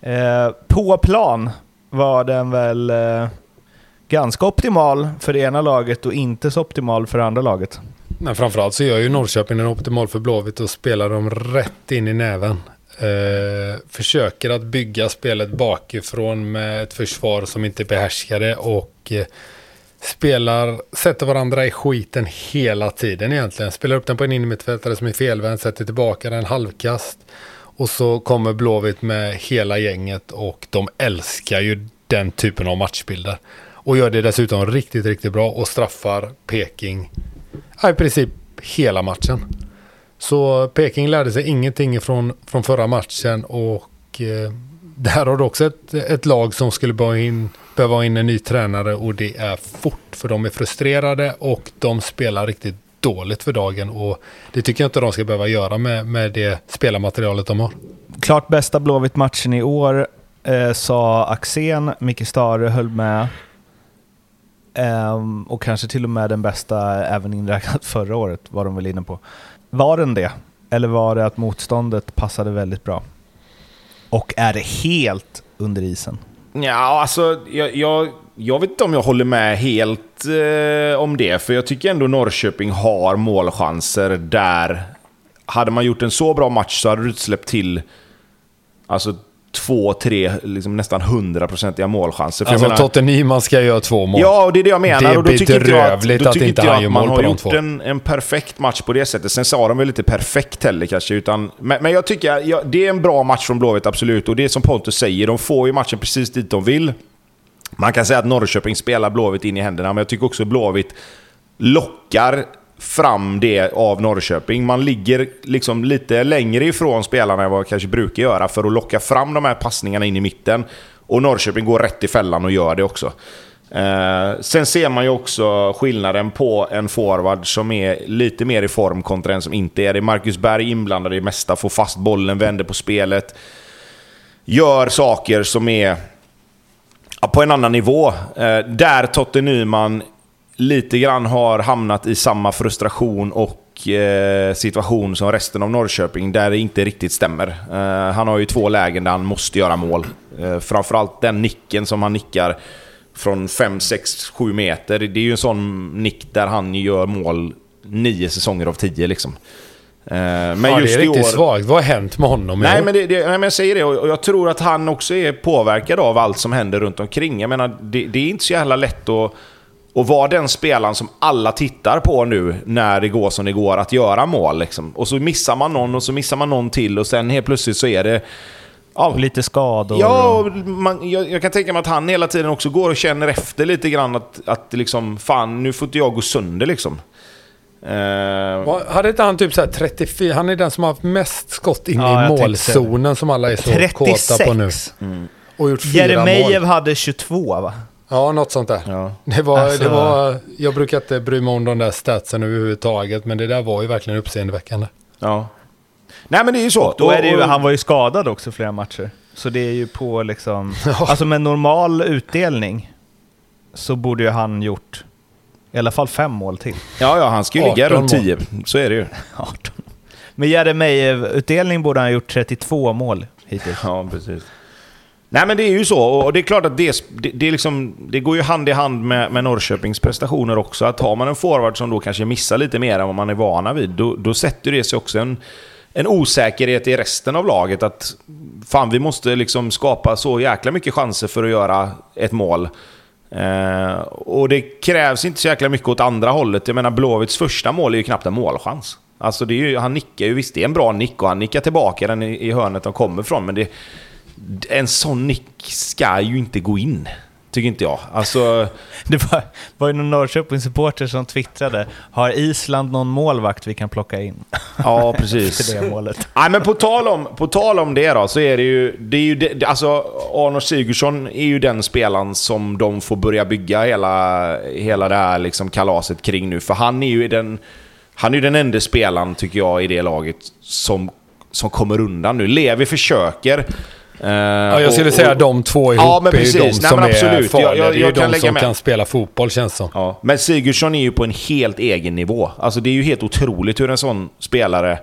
A: Eh, på plan var den väl eh, ganska optimal för det ena laget och inte så optimal för det andra laget.
B: Men framförallt så gör ju Norrköping en optimal för Blåvitt och spelar dem rätt in i näven. Eh, försöker att bygga spelet bakifrån med ett försvar som inte behärskar det och eh, spelar, sätter varandra i skiten hela tiden egentligen. Spelar upp den på en innermittfältare som är felvänd, sätter tillbaka den halvkast. Och så kommer Blåvitt med hela gänget och de älskar ju den typen av matchbilder. Och gör det dessutom riktigt, riktigt bra och straffar Peking ja, i princip hela matchen. Så Peking lärde sig ingenting från, från förra matchen och eh, där har du också ett, ett lag som skulle behöva in, behöva in en ny tränare och det är fort. För de är frustrerade och de spelar riktigt dåligt för dagen och det tycker jag inte de ska behöva göra med, med det spelarmaterialet de har.
A: Klart bästa Blåvitt-matchen i år, eh, sa Axén. Micke Stare höll med. Um, och kanske till och med den bästa även inräknat förra året, var de väl inne på. Var den det? Eller var det att motståndet passade väldigt bra? Och är det helt under isen?
C: Ja, alltså jag, jag, jag vet inte om jag håller med helt eh, om det. För jag tycker ändå Norrköping har målchanser där. Hade man gjort en så bra match så hade du släppt till alltså, två, tre, liksom nästan hundraprocentiga målchanser. För
B: Alltså
C: menar-
B: Totte Nyman ska göra två mål.
C: Ja, och det är det jag menar.
B: Det är
C: och då tycker inte jag att, då tycker
B: inte
C: inte jag att man har gjort en perfekt match på det sättet. Sen sa de väl inte perfekt heller kanske. Utan, men, men jag tycker ja, det är en bra match från Blåvitt, absolut. Och det är som Pontus säger, de får ju matchen precis dit de vill. Man kan säga att Norrköping spelar Blåvitt in i händerna, men jag tycker också Blåvitt lockar fram det av Norrköping. Man ligger liksom lite längre ifrån spelarna än vad man kanske brukar göra för att locka fram de här passningarna in i mitten. Och Norrköping går rätt i fällan och gör det också. Eh, sen ser man ju också skillnaden på en forward som är lite mer i form kontra en som inte är det. Marcus Berg inblandad i det mesta, får fast bollen, vänder på spelet. Gör saker som är ja, på en annan nivå. Eh, där Totte Nyman lite grann har hamnat i samma frustration och eh, situation som resten av Norrköping, där det inte riktigt stämmer. Eh, han har ju två lägen där han måste göra mål. Eh, framförallt den nicken som han nickar från 5, 6, 7 meter. Det är ju en sån nick där han gör mål nio säsonger av tio liksom. Eh, men
B: ja,
C: just
B: det är riktigt
C: år...
B: svagt. Vad har hänt med honom?
C: Nej men, det, det, nej, men jag säger det, och jag tror att han också är påverkad av allt som händer runt omkring. Jag menar, det, det är inte så jävla lätt att, att vara den spelaren som alla tittar på nu när det går som det går, att göra mål. Liksom. Och så missar man någon och så missar man någon till och sen helt plötsligt så är det... Ja,
A: Och lite skador.
C: Ja,
A: och-
C: och man, jag, jag kan tänka mig att han hela tiden också går och känner efter lite grann att, att liksom, fan nu får inte jag gå sönder liksom.
B: Vad- Hade inte han typ så här 34? Han är den som har haft mest skott in
A: Ja,
B: i målzonen som alla är så kåta på nu.
A: 36.
B: Och gjort fyra
A: Jeremejeff
B: mål.
A: hade 22 va?
B: Ja, något sånt där.
C: ja.
B: Det var,
A: Alltså-
B: det var, jag brukar inte bry mig om de där statsen överhuvudtaget, men det där var ju verkligen uppseendeväckande.
C: ja. Nej men det är ju så.
A: Då är det ju, han var ju skadad också flera matcher. Så det är ju på liksom... Alltså med normal utdelning så borde ju han gjort i alla fall fem mål till.
C: Ja, ja, han ska ju ligga
B: 18
C: runt
B: mål.
C: 10. Så är det ju.
A: 18. Med Jeremejeff-utdelning borde han ha gjort 32 mål hittills.
C: Ja, precis. Nej, men det är ju så. Och det är klart att det, det, det, liksom, det går ju hand i hand med, med Norrköpings prestationer också. Att har man en forward som då kanske missar lite mer än vad man är vana vid, då, då sätter det sig också en, en osäkerhet i resten av laget. Att fan, vi måste liksom skapa så jäkla mycket chanser för att göra ett mål. Eh, och det krävs inte så jäkla mycket åt andra hållet. Jag menar, Blåvitts första mål är ju knappt en målchans. Alltså det är ju, han nickar ju, visst det är en bra nick och han nickar tillbaka den i, i hörnet de kommer ifrån, men det, en sån nick ska ju inte gå in. Tycker inte jag. Alltså,
A: Det var, var ju någon Norrköpings-supporter som twittrade Har Island någon målvakt vi kan plocka in?
C: ja precis.
A: Det målet.
C: Nej, men på tal, om, på tal om det då, så är det ju... Det är ju det, alltså, Arnold Sigurdsson är ju den spelaren som de får börja bygga hela, hela det här liksom kalaset kring nu. För han är ju den, han är den enda spelaren, tycker jag, i det laget som, som kommer undan nu. Levi försöker. Eh,
B: Ja, jag skulle
C: och-
B: säga
C: och-
B: de två
C: Ja,
B: ihop
C: men
B: är ju
C: precis.
B: de
C: Nej,
B: som
C: men
B: är
C: absolut.
B: farliga.
C: Jag- jag-
B: det är ju
C: jag kan
B: de som
C: med.
B: kan spela fotboll känns som.
C: Ja, men Sigurdsson är ju på en helt egen nivå. Alltså det är ju helt otroligt hur en sån spelare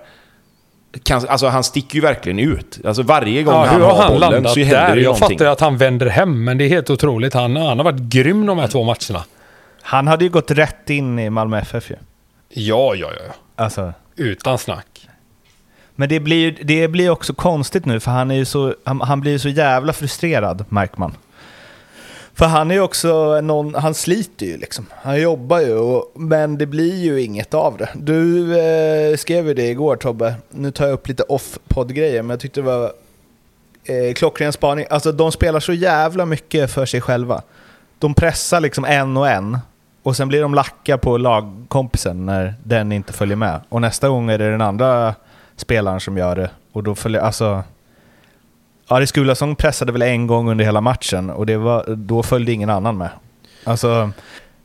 C: kan, alltså han sticker ju verkligen ut. Alltså varje gång
B: Ja,
C: han
B: hur har
C: har
B: han
C: bollen så händer
B: där?
C: det ju
B: Jag
C: någonting.
B: fattar att han vänder hem, men det är helt otroligt. Han, han har varit grym de här två matcherna.
A: Han hade ju gått rätt in i Malmö FF ju.
B: Ja, ja, ja.
A: Alltså,
B: Utan snack
A: men det blir ju det blir också konstigt nu för han, är ju så, han, han blir ju så jävla frustrerad, märker man. För han är ju också någon, han sliter ju liksom. Han jobbar ju, och, men det blir ju inget av det. Du eh, skrev ju det igår Tobbe, nu tar jag upp lite off-podd-grejer, men jag tyckte det var eh, klockren spaning. Alltså de spelar så jävla mycket för sig själva. De pressar liksom en och en, och sen blir de lacka på lagkompisen när den inte följer med. Och nästa gång är det den andra spelaren som gör det, och då följer, alltså... Aris Gulason pressade väl en gång under hela matchen och det var, då följde ingen annan med. Alltså,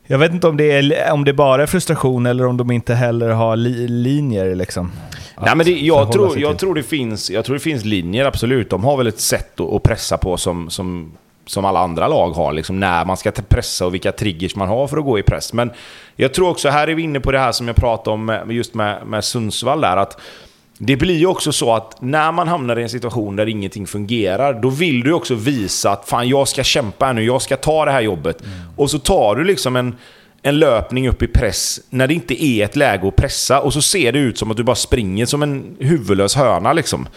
A: jag vet inte om det, är, om det bara är frustration eller om de inte heller har li, linjer liksom.
C: Nej, men det, jag, tror, jag,
A: till.
C: tror det finns, jag tror det finns linjer, absolut. De har väl ett sätt att, att pressa på som, som, som alla andra lag har. Liksom, när man ska pressa och vilka triggers man har för att gå i press. Men jag tror också, här är vi inne på det här som jag pratade om just med, med Sundsvall där, att det blir ju också så att när man hamnar i en situation där ingenting fungerar, då vill du också visa att fan, jag ska kämpa här nu, jag ska ta det här jobbet. Och så tar du liksom en, en löpning upp i press när det inte är ett läge att pressa och så ser det ut som att du bara springer som en huvudlös höna liksom.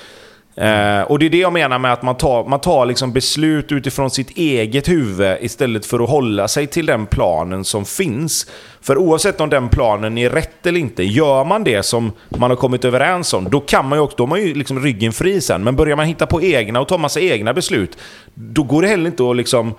C: Eh, och det är det jag menar med att man tar, man tar liksom beslut utifrån sitt eget huvud istället för att hålla sig till den planen som finns. För oavsett om den planen är rätt eller inte, gör man det som man har kommit överens om, då kan man ju också, då har man ju liksom ryggen fri sen. Men börjar man hitta på egna och ta massa egna beslut, då går det heller inte att liksom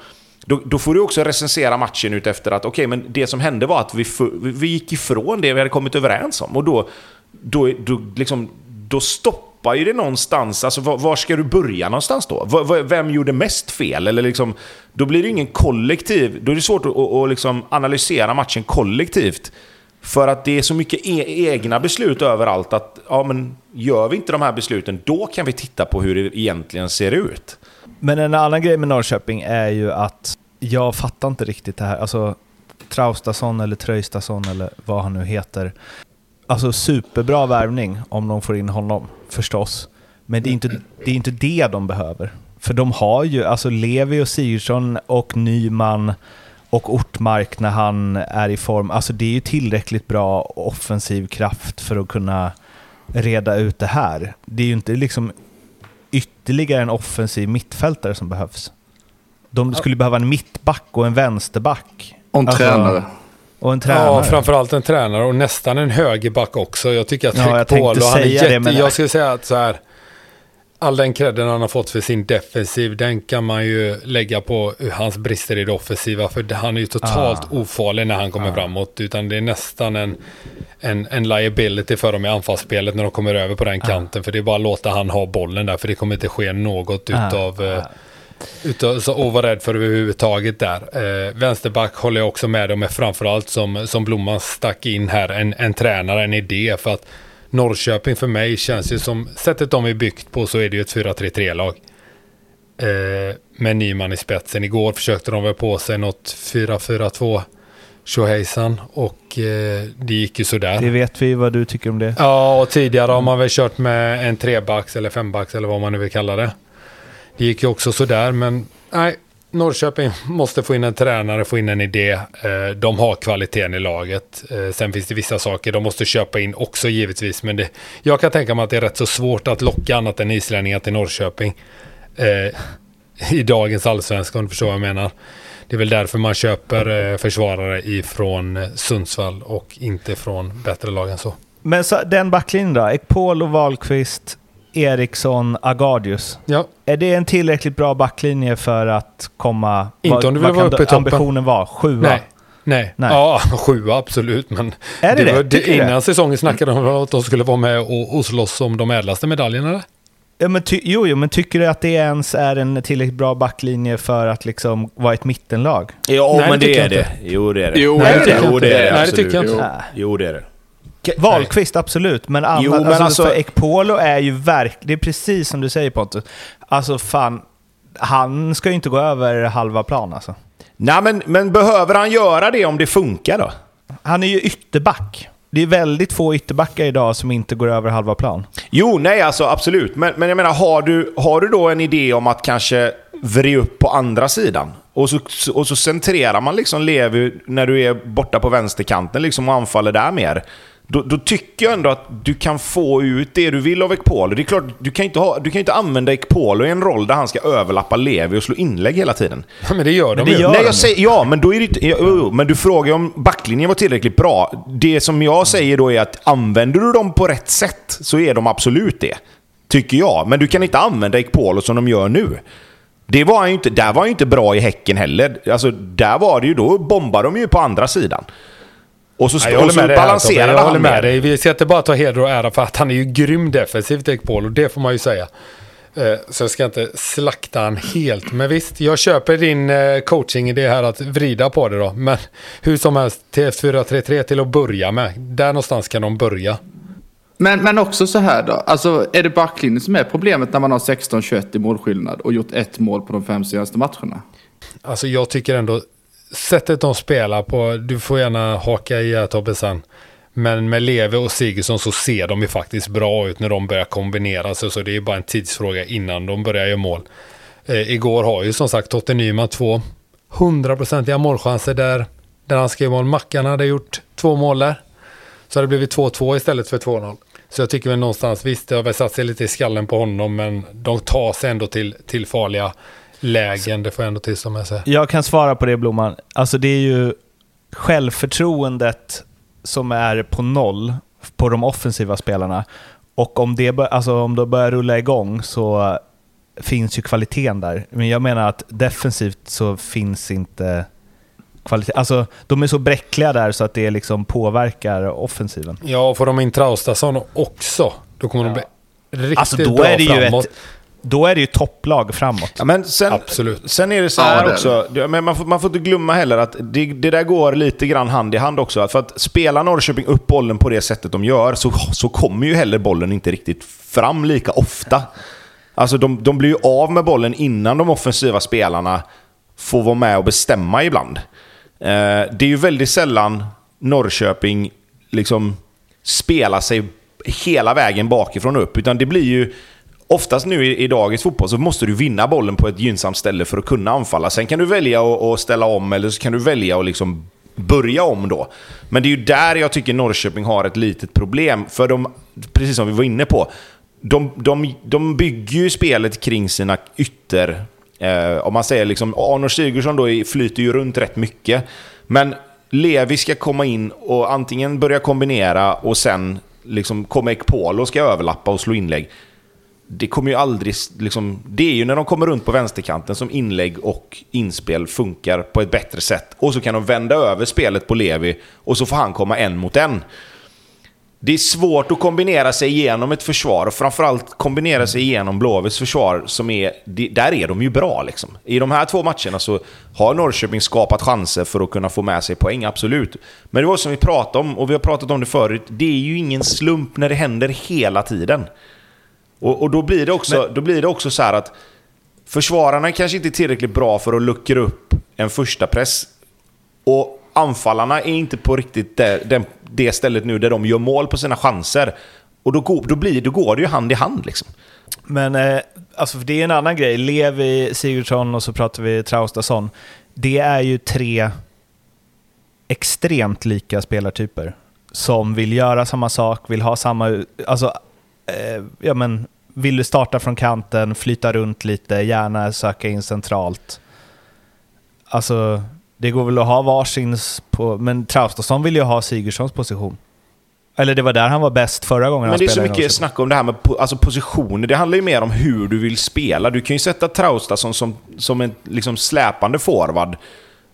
C: då, då får du också recensera matchen ut efter att okej, men det som hände var att vi, vi gick ifrån det vi hade kommit överens om. Och då, då, då, liksom, då stoppar ju det någonstans. Alltså, var, var ska du börja någonstans då? V- v- vem gjorde mest fel? Eller liksom, då blir det ingen kollektiv. Då är det svårt att, att, att liksom analysera matchen kollektivt. För att det är så mycket e egna beslut överallt att ja, men gör vi inte de här besluten, då kan vi titta på hur det egentligen ser ut.
A: Men en annan grej med Norrköping är ju att jag fattar inte riktigt det här. Alltså Traustason eller Tröjstason eller vad han nu heter. Alltså superbra värvning om de får in honom, förstås. Men det är inte det, är inte det de behöver. För de har ju, alltså Levi och Sigurdsson och Nyman och Ortmark när han är i form. Alltså det är ju tillräckligt bra offensiv kraft för att kunna reda ut det här. Det är ju inte liksom ytterligare en offensiv mittfältare som behövs. De skulle behöva en mittback och en vänsterback.
D: Och en
A: Alltså,
D: tränare.
A: Och en tränare.
B: Ja, framförallt en tränare och nästan en högerback också. Jag tycker att
A: Ja, jag
B: Paul, och han är
A: det,
B: jätte,
A: men-
B: Jag skulle säga att så här, all den credden han har fått för sin defensiv, den kan man ju lägga på hans brister i det offensiva. För han är ju totalt
A: Ah.
B: ofarlig när han kommer framåt. Utan det är nästan en, en, en liability för dem i anfallsspelet när de kommer över på den kanten. För det är bara att låta han ha bollen där, för det kommer inte ske något
A: Ah.
B: utav... eh, Utav, så, och var rädd för överhuvudtaget där. Eh, vänsterback håller jag också med om, är framförallt som, som Blomman stack in här, en, en tränare, en idé. För att Norrköping för mig känns ju som, sättet de är byggt på så är det ju ett 4-3-3-lag. Eh, med Nyman i spetsen. Igår försökte de väl på sig något 4-4-2 tjohejsan och eh, det gick ju sådär.
A: Det vet vi vad du tycker om det.
B: Ja, och tidigare har man väl kört med en trebacks eller fembacks eller vad man nu vill kalla det. Det gick ju också sådär, men nej, Norrköping måste få in en tränare, få in en idé. Eh, de har kvaliteten i laget. Eh, sen finns det vissa saker de måste köpa in också givetvis, men det, jag kan tänka mig att det är rätt så svårt att locka annat än islänningar till Norrköping. Eh, I dagens allsvenska, om du förstår vad jag menar. Det är väl därför man köper eh, försvarare ifrån Sundsvall och inte från bättre lag än så.
A: Men så, den backlinjen då? Ekpol och Wahlqvist, Eriksson, Agardius.
B: Ja,
A: Är det en tillräckligt bra backlinje för att komma...
B: Inte
A: vad-
B: om du vill vara uppe i toppen.
A: ambitionen vara? Sjua?
B: Nej. Nej.
A: Nej.
B: Ja, sjua absolut. Men
A: Är det det?
B: var,
A: du
B: innan
A: det?
B: säsongen snackade de om att de skulle vara med och, och slåss om de ädlaste medaljerna. Eller?
A: Ja, men ty, jo, jo, men tycker du att det ens är en tillräckligt bra backlinje för att liksom vara ett mittenlag?
C: Ja,
B: Nej,
C: men
B: det
C: det, är det. Jo, det är det.
D: Jo,
B: Nej,
A: det
C: jo,
A: tycker jag
C: det är det.
B: Nej, det tycker jag inte.
C: Jo, det är det.
A: Wahlqvist, absolut. Men, annat,
C: Jo, men
A: alltså,
C: alltså-
A: för Ekpolo är ju verk... Det är precis som du säger Pontus. Alltså fan, han ska ju inte gå över halva plan alltså.
C: Nej, men, men behöver han göra det om det funkar då?
A: Han är ju ytterback. Det är väldigt få ytterbackar idag som inte går över halva plan.
C: Jo, nej alltså absolut. Men, men jag menar, har du, har du då en idé om att kanske vrida upp på andra sidan? Och så, och så centrerar man liksom Levi när du är borta på vänsterkanten liksom och anfaller där mer. Då, då, tycker jag ändå att du kan få ut det du vill av Ekpolo. Det är klart, du kan inte, ha, du kan inte använda Ekpolo i en roll där han ska överlappa Levi och slå inlägg hela tiden.
B: Ja, men det gör de
A: det
B: ju.
A: gör-
C: Nej, jag säger, ja, men då är det ja, Men du frågar om backlinjen var tillräckligt bra. Det som jag säger då är att använder du dem på rätt sätt så är de absolut det. Tycker jag. Men du kan inte använda Ekpolo som de gör nu. Det var han ju inte, där var han ju inte bra i Häcken heller. Alltså, där var det ju, då bombade de ju på andra sidan. Och så,
B: Nej, jag
C: och så balanserade
B: Jag håller
C: han
B: med
C: med.
B: dig. Vi ska inte bara ta heder och ära för att han är ju grym defensivt, Ekpolo. Det får man ju säga. Eh, Så jag ska inte slakta han helt. Men visst, jag köper din eh, coaching i det här att vrida på det då. Men hur som helst, TF433 till att börja med. Där någonstans kan de börja.
D: Men, men också så här då. Alltså, är det backlinjen som är problemet när man har 16-21 i målskillnad och gjort ett mål på de fem senaste matcherna?
B: Alltså jag tycker ändå, sättet de spelar på, du får gärna haka i här Tobbe sen. Men med Leve och Sigurdsson så ser de ju faktiskt bra ut när de börjar kombinera sig. Så det är ju bara en tidsfråga innan de börjar göra mål. Eh, igår har ju som sagt Totte Nyman två hundraprocentiga målchanser där, där han skrev mål. Mackan hade gjort två mål där. Så hade det blivit 2-2 istället för 2-0. Så jag tycker väl någonstans, visst det har väl satt sig lite i skallen på honom, men de tar sig ändå till, till farliga lägen. Det får jag ändå tillstå med sig.
A: Jag kan svara på det Blomman. Alltså det är ju självförtroendet som är på noll på de offensiva spelarna. Och om det bör, alltså om det börjar rulla igång så finns ju kvaliteten där. Men jag menar att defensivt så finns inte kvalitet. Alltså de är så bräckliga där så att det liksom påverkar offensiven.
B: Ja, får de in Traustason också, då kommer de bli riktigt
A: Alltså då
B: bra
A: är det ju
B: framåt.
A: ett, då är det ju topplag framåt.
C: Ja, men sen,
B: Absolut.
C: Sen är det så
D: Ja,
C: här
D: är
C: också, men man får, man får inte glömma heller att det, det där går lite grann hand i hand också. För att spela Norrköping upp bollen på det sättet de gör så, så kommer ju heller bollen inte riktigt fram lika ofta. Alltså de, de blir ju av med bollen innan de offensiva spelarna får vara med och bestämma ibland. Eh, det är ju väldigt sällan Norrköping liksom spelar sig hela vägen bakifrån och upp. Utan det blir ju oftast nu i, i dagens fotboll så måste du vinna bollen på ett gynnsamt ställe för att kunna anfalla. Sen kan du välja att, ställa om eller så kan du välja att liksom börja om då. Men det är ju där jag tycker Norrköping har ett litet problem. För de, precis som vi var inne på, de, de, de bygger ju spelet kring sina ytter. Eh, om man säger liksom, Arnor Sigurdsson då flyter ju runt rätt mycket. Men Levi ska komma in och antingen börja kombinera och sen liksom Comek Polo och ska överlappa och slå inlägg. Det kommer ju aldrig... Liksom, det är ju när de kommer runt på vänsterkanten som inlägg och inspel funkar på ett bättre sätt. Och så kan de vända över spelet på Levi och så får han komma en mot en. Det är svårt att kombinera sig igenom ett försvar och framförallt kombinera sig igenom Blåvitts försvar som är... Där är de ju bra liksom. I de här två matcherna så har Norrköping skapat chanser för att kunna få med sig poäng, absolut. Men det var som vi pratade om, och vi har pratat om det förut, det är ju ingen slump när det händer hela tiden. Och, och då, blir det också, då blir det också så här att försvararna kanske inte är tillräckligt bra för att luckra upp en första press. Och anfallarna är inte på riktigt det, det, det stället nu där de gör mål på sina chanser. Och då, går- då, blir, då går det ju hand i hand liksom.
A: Men eh, alltså det är en annan grej. Levi, Sigurdsson och så pratar vi Traustason. Det är ju tre extremt lika spelartyper som vill göra samma sak, vill ha samma... Alltså, eh, ja men, vill du starta från kanten, flyta runt lite, gärna söka in centralt. Alltså, det går väl att ha varsins på... Men Traustason vill ju ha Sigurdssons position. Eller det var där han var bäst förra gången
C: Men
A: han
C: det är så mycket snack om det här med po- alltså positioner. Det handlar ju mer om hur du vill spela. Du kan ju sätta Traustason som, som en liksom släpande forward.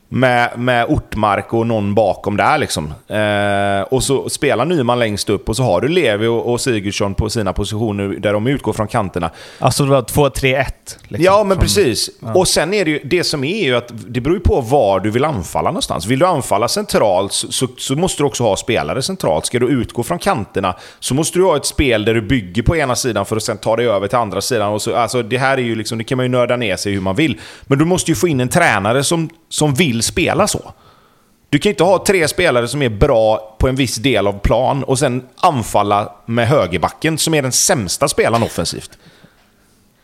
C: Med, med Ortmark och någon bakom där liksom. Eh, och så spelar Nyman längst upp och så har du Levi och, och Sigurdsson på sina positioner där de utgår från kanterna.
A: Alltså det var 2-3-1. Liksom,
C: ja, men
A: som-
C: precis. Och sen är det ju, det som är ju att det beror ju på var du vill anfalla någonstans. Vill du anfalla centralt så, så, så måste du också ha spelare centralt. Ska du utgå från kanterna så måste du ha ett spel där du bygger på ena sidan för att sen ta dig över till andra sidan. Och så, alltså, det här är ju liksom, det kan man ju nörda ner sig hur man vill. Men du måste ju få in en tränare som, som vill spela så. Du kan inte ha tre spelare som är bra på en viss del av plan och sen anfalla med högerbacken som är den sämsta spelaren offensivt.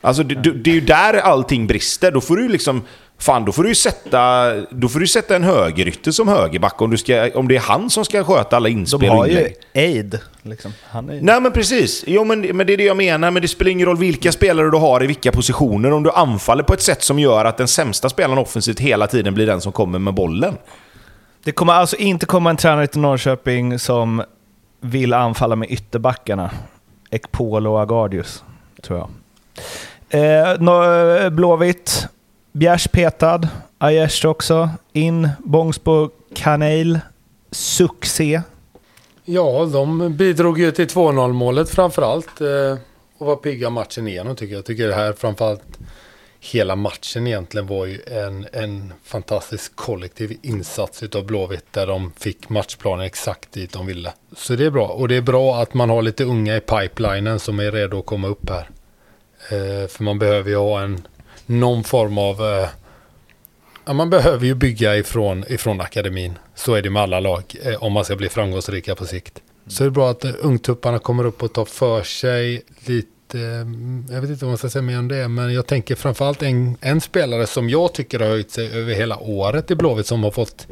C: Alltså det, det det är ju där allting brister. Då får du liksom Fan, då får du ju sätta, då får du sätta en högerytter som högerback om, du ska, om det är han som ska sköta alla inspel
A: De
C: och
A: har ju aid. Liksom. Han är...
C: Nej men precis, jo, men, men det är det jag menar. Men det spelar ingen roll vilka spelare du har i vilka positioner. Om du anfaller på ett sätt som gör att den sämsta spelaren offensivt hela tiden blir den som kommer med bollen.
A: Det kommer alltså inte komma en tränare till Norrköping som vill anfalla med ytterbackarna. Ekpolo och Agardius, tror jag. Eh, Blåvitt, Bjärs petad, Aiesh också, in, Bångsbo, Kanel, succé.
B: Ja, de bidrog ju till 2-0 målet framförallt. Eh, och var pigga matchen igenom tycker jag. Jag tycker det här framförallt hela matchen egentligen var ju en, en fantastisk kollektiv insats utav Blåvitt där de fick matchplanen exakt dit de ville. Så det är bra. Och det är bra att man har lite unga i pipelinen som är redo att komma upp här. Eh, för man behöver ju ha en någon form av eh, Ja, man behöver ju bygga ifrån, ifrån akademin. Så är det med alla lag eh, om man ska bli framgångsrika på sikt. Så det är bra att eh, ungtupparna kommer upp och tar för sig lite. eh, Jag vet inte vad man ska säga mer om det. Men jag tänker framförallt en, en spelare som jag tycker har höjt sig över hela året i Blåvitt. Som har fått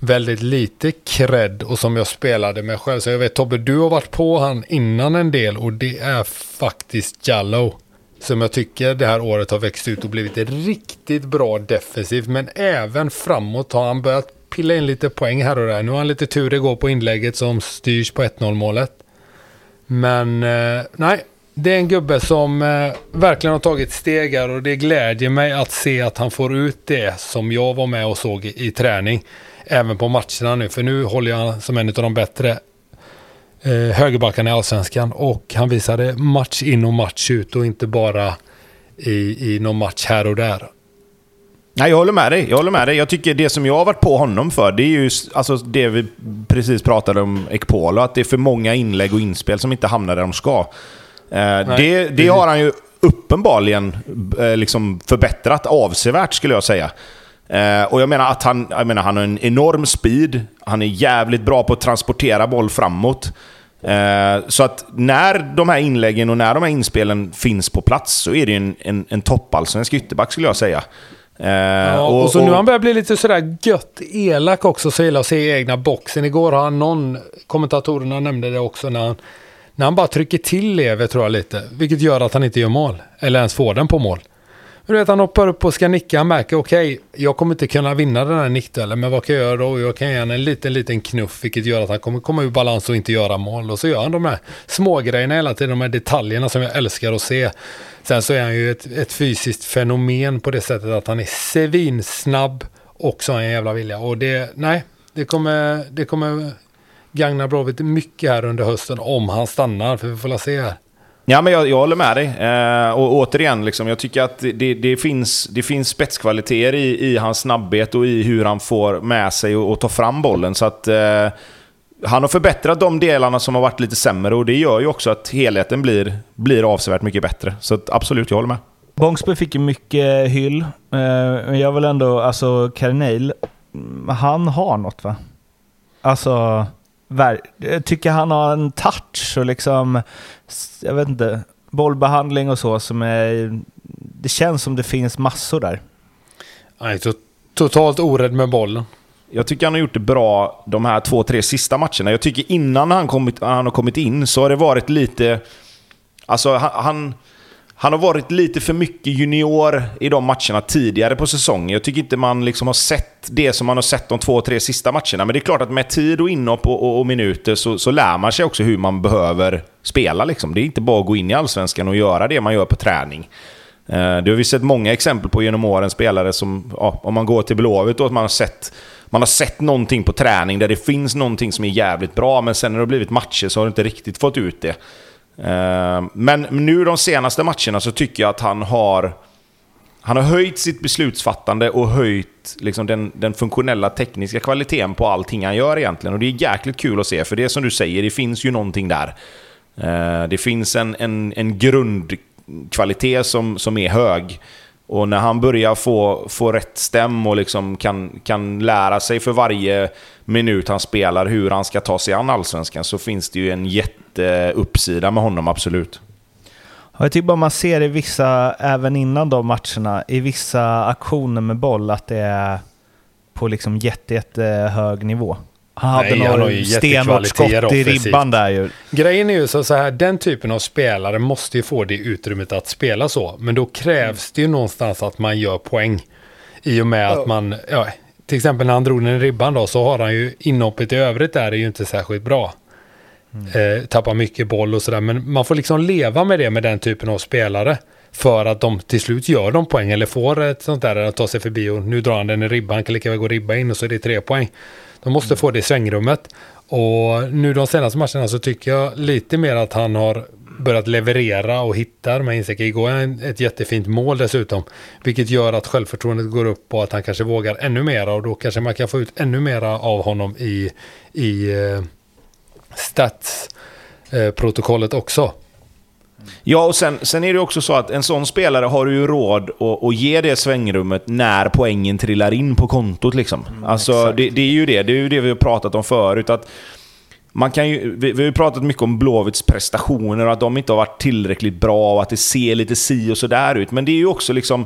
B: väldigt lite cred och som jag spelade med själv. Så jag vet Tobbe, du har varit på han innan en del och det är faktiskt Jallow. Som jag tycker det här året har växt ut och blivit riktigt bra defensivt. Men även framåt har han börjat pilla in lite poäng här och där. Nu har han lite tur igår på inlägget som styrs på 1-0 målet. Men eh, nej, det är en gubbe som eh, verkligen har tagit steg här och det glädjer mig att se att han får ut det som jag var med och såg i, i träning. Även på matcherna nu, för nu håller jag som en av de bättre eh, högerbackarna i Allsvenskan. Och han visade match in och match ut och inte bara i, i någon match här och där.
C: Nej, jag håller med dig. Jag håller med dig. Jag tycker det som jag har varit på honom för, det är ju alltså det vi precis pratade om Ekpolo, att det är för många inlägg och inspel som inte hamnar där de ska. Eh, det, det har han ju uppenbarligen eh, liksom förbättrat avsevärt skulle jag säga. Eh, och jag menar att han, jag menar, han har en enorm speed, han är jävligt bra på att transportera boll framåt. Eh, så att när de här inläggen och när de här inspelen finns på plats så är det ju en, en, en toppallsvensk ytterback skulle jag säga. Eh,
B: Ja, och, så nu har han börjat bli lite sådär gött elak också, så gillar att se egna boxen. Igår har han någon, kommentatorerna nämnde det också, när han, när han bara trycker till Lever tror jag lite, vilket gör att han inte gör mål, eller ens får den på mål. Du vet, han hoppar upp och ska nicka, han märker okej, jag kommer inte kunna vinna den här nickduellen, men vad kan jag göra då? Jag kan ge honom en liten, liten knuff, vilket gör att han kommer komma ur balans och inte göra mål. Och så gör han de här smågrejerna hela tiden, de här detaljerna som jag älskar att se. Sen så är han ju ett, ett fysiskt fenomen på det sättet att han är svinsnabb och så har han en jävla vilja. Och det, nej, det kommer, det kommer gagna Blåvitt mycket här under hösten om han stannar, för vi får la se här.
C: Ja, men jag, jag håller med dig. Eh, och återigen, liksom, jag tycker att det, det, finns, det finns spetskvaliteter i, i hans snabbhet och i hur han får med sig och, och tar fram bollen. Så att eh, han har förbättrat de delarna som har varit lite sämre och det gör ju också att helheten blir, blir avsevärt mycket bättre. Så att, absolut, jag håller med.
A: Bångsby fick ju mycket eh, hyll, eh, men jag vill ändå, alltså Karneil, mm, han har något va? Alltså, jag tycker han har en touch och liksom, jag vet inte, bollbehandling och så som är, det känns som det finns massor där.
B: Är to- totalt orädd med bollen.
C: Jag tycker han har gjort det bra de här två, tre sista matcherna. Jag tycker innan han, kommit, han har kommit in så har det varit lite... Alltså han, han, han har varit lite för mycket junior i de matcherna tidigare på säsongen. Jag tycker inte man liksom har sett det som man har sett de två, tre sista matcherna. Men det är klart att med tid och inhopp och, och, och minuter så, så lär man sig också hur man behöver spela. Liksom. Det är inte bara att gå in i Allsvenskan och göra det man gör på träning. Eh, Det har vi sett många exempel på genom åren, spelare som, ja, om man går till Blåvitt, och att man har sett man har sett någonting på träning där det finns någonting som är jävligt bra, men sen när det har blivit matcher så har du inte riktigt fått ut det. Ehm, men nu de senaste matcherna så tycker jag att han har han har höjt sitt beslutsfattande och höjt liksom den, den funktionella tekniska kvaliteten på allting han gör egentligen. Och det är jäkligt kul att se, för det är som du säger, det finns ju någonting där. Ehm, det finns en, en, en grundkvalitet som, som är hög. Och när han börjar få, få rätt stäm och liksom kan, kan lära sig för varje minut han spelar hur han ska ta sig an allsvenskan så finns det ju en jätteuppsida med honom, absolut.
A: Jag tycker bara man ser i vissa, även innan de matcherna, i vissa aktioner med boll att det är på liksom jätte, jätte hög nivå. Han hade
B: Nej, han har
A: några
B: ju
A: stenhårt skott i
B: offensivt.
A: ribban där ju.
B: Grejen är ju så, så här, den typen av spelare måste ju få det utrymmet att spela så. Men då krävs det ju någonstans att man gör poäng. I och med att man, ja, till exempel när han drog den i ribban då, så har han ju inhoppet i övrigt där är ju inte särskilt bra. Eh, tappar mycket boll och sådär, men man får liksom leva med det med den typen av spelare. För att de till slut gör de poäng eller får ett sånt där att ta sig förbi och nu drar han den i ribban, kan lika väl gå ribba in och så är det tre poäng. De måste få det svängrummet. Och nu de senaste matcherna så tycker jag lite mer att han har börjat leverera och hitta de här insekterna. Igår är ett jättefint mål dessutom. Vilket gör att självförtroendet går upp och att han kanske vågar ännu mera och då kanske man kan få ut ännu mera av honom i, i eh, stats-protokollet också.
C: Ja, och sen, sen är det också så att en sån spelare har ju råd att, att ge det svängrummet när poängen trillar in på kontot. Liksom. alltså, det, det är ju det. Det är ju det vi har pratat om förut. Att man kan ju, vi, vi har ju pratat mycket om Blåvitts prestationer och att de inte har varit tillräckligt bra och att det ser lite si och sådär ut. Men det är ju också liksom...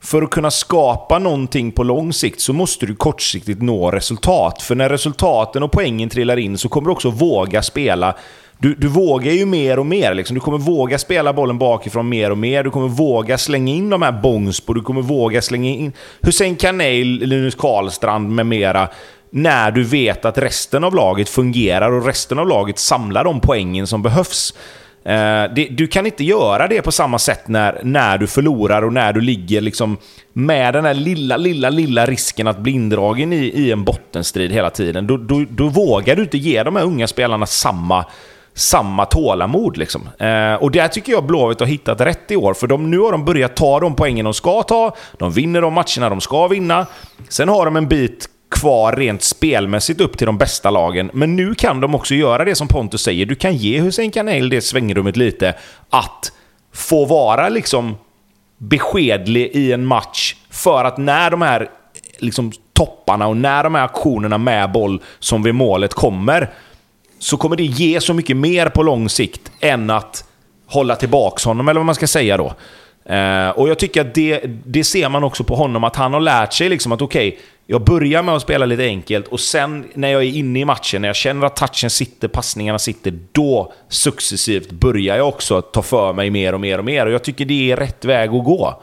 C: För att kunna skapa någonting på lång sikt så måste du kortsiktigt nå resultat. För när resultaten och poängen trillar in så kommer du också våga spela du, du vågar ju mer och mer. Liksom. Du kommer våga spela bollen bakifrån mer och mer. Du kommer våga slänga in de här Bångsbo. Du kommer våga slänga in Hussein Kanel, Linus Karlstrand med mera. När du vet att resten av laget fungerar och resten av laget samlar de poängen som behövs. Eh, det, du kan inte göra det på samma sätt när, när du förlorar och när du ligger liksom med den här lilla, lilla, lilla risken att bli indragen i, i en bottenstrid hela tiden. Då, då, då vågar du inte ge de här unga spelarna samma, samma tålamod. Liksom. Eh, och där tycker jag Blåvitt har hittat rätt i år, för de, nu har de börjat ta de poängen de ska ta. De vinner de matcherna de ska vinna. Sen har de en bit kvar rent spelmässigt upp till de bästa lagen. Men nu kan de också göra det som Pontus säger. Du kan ge Hussein Kanel det svängrummet lite. Att få vara liksom beskedlig i en match. För att när de här liksom, topparna och när de här aktionerna med boll som vid målet kommer, så kommer det ge så mycket mer på lång sikt än att hålla tillbaks honom, eller vad man ska säga då. Eh, och jag tycker att det, det ser man också på honom, att han har lärt sig liksom att okej, jag börjar med att spela lite enkelt och sen när jag är inne i matchen, när jag känner att touchen sitter, passningarna sitter, då successivt börjar jag också ta för mig mer och mer och mer. Och jag tycker det är rätt väg att gå.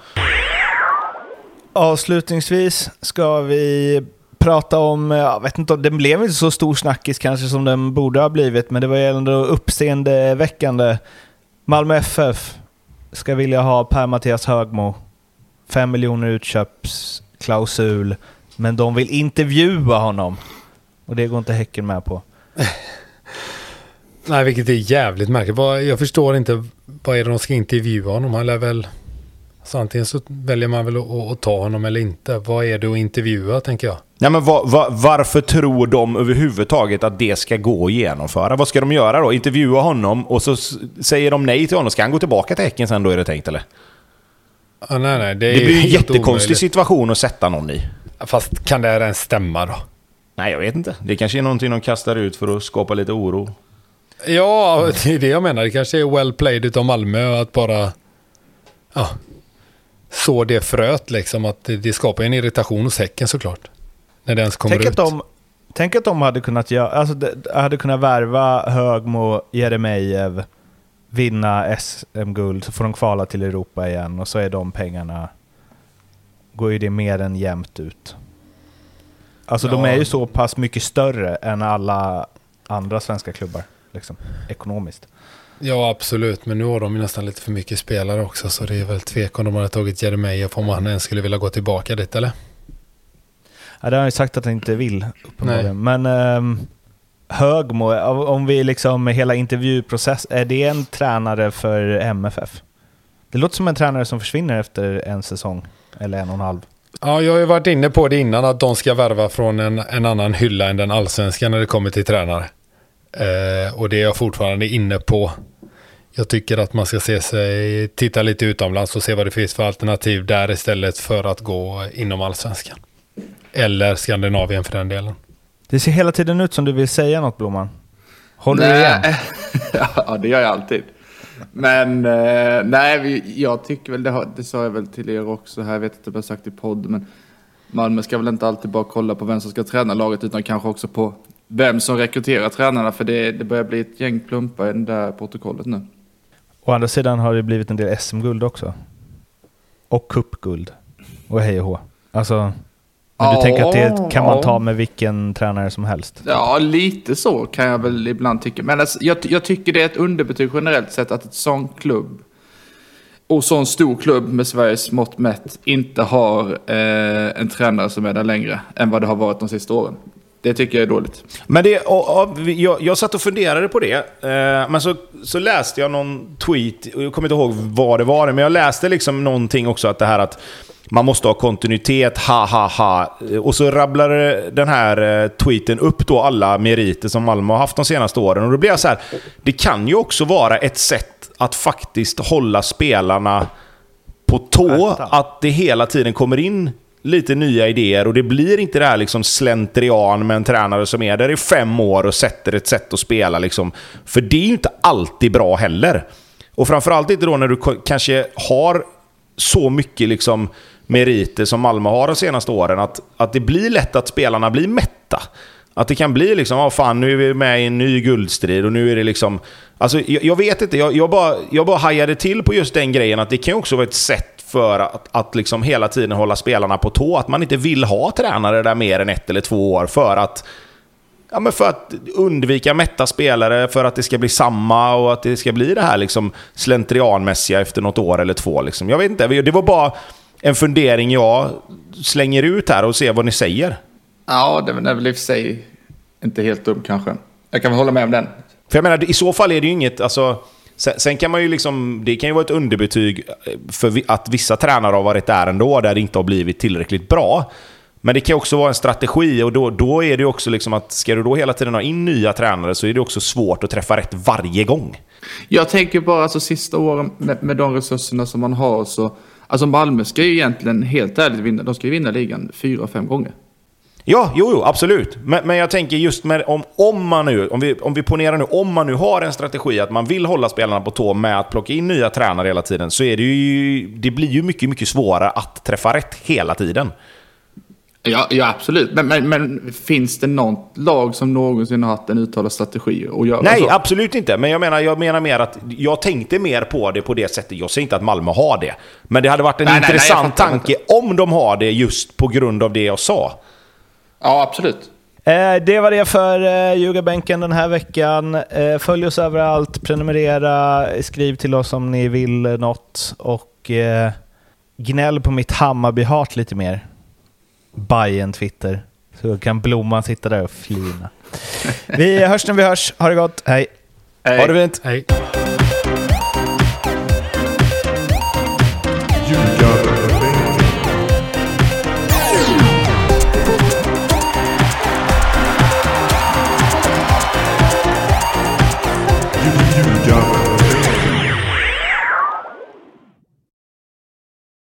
A: Avslutningsvis ska vi prata om, eh, jag vet inte, den blev inte så stor snackis kanske som den borde ha blivit, men det var ju ändå uppseendeväckande. Malmö FF ska vilja ha Per-Mattias Högmo. 5 miljoner utköpsklausul, men de vill intervjua honom. Och det går inte Häcken med på.
B: Nej, vilket är jävligt märkligt. Jag förstår inte vad är det de ska intervjua honom. Han lär väl... Så antingen så väljer man väl att, ta honom eller inte. Vad är det att intervjua, tänker jag.
C: Nej, men va, va, varför tror de överhuvudtaget att det ska gå att genomföra? Vad ska de göra då? Intervjua honom och så säger de nej till honom. Ska han gå tillbaka till Häcken sen då, är det tänkt eller?
B: Ah, nej, nej, det,
C: Det blir en jättekonstig
B: omöjligt.
C: situation att sätta någon i.
B: Fast kan det här ens stämma då?
C: Nej, jag vet inte. Det kanske är någonting de kastar ut för att skapa lite oro.
B: Ja, det är det jag menar. Det kanske är well played utav Malmö att bara... Ja. Så det fröet liksom. Att det, skapar en irritation hos Häcken såklart. När det ens kommer
A: Tänk
B: ut.
A: att, de, tänk att de hade kunnat, göra, alltså, de, hade kunnat värva Högmo, Jeremejeff, vinna SM-guld, så får de kvala till Europa igen och så är de pengarna, går ju det mer än jämnt ut. Alltså de
B: Ja.
A: är ju så pass mycket större än alla andra svenska klubbar, liksom, ekonomiskt.
B: Ja, absolut. Men nu har de ju nästan lite för mycket spelare också. Så det är väl tvek om de hade tagit Jeremejeff om han ens skulle vilja gå tillbaka dit, eller?
A: Ja, det har han ju sagt att han inte vill, uppenbarligen. Men um, Högmo, om vi liksom med hela intervjuprocess, är det en tränare för MFF? Det låter som en tränare som försvinner efter en säsong, eller en och en halv.
B: Ja, jag har ju varit inne på det innan att de ska värva från en, en annan hylla än den allsvenska när det kommer till tränare. Eh, och det är jag fortfarande inne på. Jag tycker att man ska se sig, titta lite utomlands och se vad det finns för alternativ där istället för att gå inom allsvenskan. Eller Skandinavien för den delen.
A: Det ser hela tiden ut som du vill säga något, Blomman. Håller du igen?
D: Nej. ja, det gör jag alltid. Men eh, nej, jag tycker väl, det, har, det sa jag väl till er också här, jag vet inte om jag har sagt i podd, men Malmö ska väl inte alltid bara kolla på vem som ska träna laget, utan kanske också på vem som rekryterar tränarna, för det, det börjar bli ett gäng plumpar i det där protokollet nu.
A: Å andra sidan har det blivit en del SM-guld också. Och cupguld. Och hej och hå. Alltså, men du
D: Ja,
A: tänker att det kan man ta med vilken tränare som helst?
D: Ja, lite så kan jag väl ibland tycka. Men alltså, jag, jag tycker det är ett underbetyg generellt sett att ett sån klubb och sån stor klubb med Sveriges mått mätt inte har eh, en tränare som är där längre än vad det har varit de sista åren. Det tycker jag är dåligt.
C: Men det, och, och, jag, jag satt och funderade på det, eh, men så, så läste jag någon tweet, och jag kommer inte ihåg vad det var, men jag läste liksom någonting också att det här att man måste ha kontinuitet, ha ha ha. Och så rabblade den här eh, tweeten upp då alla meriter som Malmö har haft de senaste åren. Och då blir jag så här, det kan ju också vara ett sätt att faktiskt hålla spelarna på tå. Att det hela tiden kommer in lite nya idéer och det blir inte det här liksom slentrian med en tränare som är där i fem år och sätter ett sätt att spela. Liksom. För det är ju inte alltid bra heller. Och framförallt inte då när du kanske har så mycket liksom meriter som Malmö har de senaste åren. Att, att det blir lätt att spelarna blir mätta. Att det kan bli liksom, ja fan nu är vi med i en ny guldstrid och nu är det liksom... Alltså jag, jag vet inte, jag, jag, bara, jag bara hajade till på just den grejen att det kan ju också vara ett sätt för att, att liksom hela tiden hålla spelarna på tå. Att man inte vill ha tränare där mer än ett eller två år för att Ja, men för att undvika mätta spelare, för att det ska bli samma och att det ska bli det här liksom slentrianmässiga efter något år eller två. Liksom. Jag vet inte, det var bara en fundering jag slänger ut här och ser vad ni säger.
D: Ja, det är väl i och för sig inte helt dum kanske. Jag kan väl hålla med om den.
C: För jag menar, i så fall är det ju inget... Alltså, sen, sen kan man ju liksom... Det kan ju vara ett underbetyg eh, för att vissa tränare har varit där ändå, där det inte har blivit tillräckligt bra. Men det kan också vara en strategi och då, då är det ju också liksom att ska du då hela tiden ha in nya tränare så är det också svårt att träffa rätt varje gång.
D: Jag tänker bara alltså sista åren med, med de resurserna som man har så... Alltså Malmö ska ju egentligen helt ärligt vinna. De ska ju vinna ligan fyra, fem gånger.
C: Ja, jo, jo absolut. Men, men jag tänker just med om, om man nu, om vi, om vi ponerar nu, om man nu har en strategi att man vill hålla spelarna på tå med att plocka in nya tränare hela tiden, så är det ju, det blir ju mycket, mycket svårare att träffa rätt hela tiden.
D: Ja, ja absolut. Men, men, men finns det något lag som någonsin har haft en uttalad strategi att göra
C: Nej,
D: så?
C: absolut inte. Men jag menar, jag menar mer att jag tänkte mer på det på det sättet. Jag säger inte att Malmö har det. Men det hade varit en
D: Nej, nej, nej,
C: intressant
D: fattar,
C: tanke om de har det just på grund av det jag sa.
D: Ja, absolut.
A: Eh, det var det för eh, Ljugarbänken den här veckan. Eh, följ oss överallt, prenumerera, skriv till oss om ni vill något och gnäll på mitt Hammarby-hat lite mer. Bajen Twitter. Så kan Blomman sitta där och flina. Vi hörs när vi hörs. Ha det gott. Hej!
D: Hej.
C: Ha det fint!
B: Hej.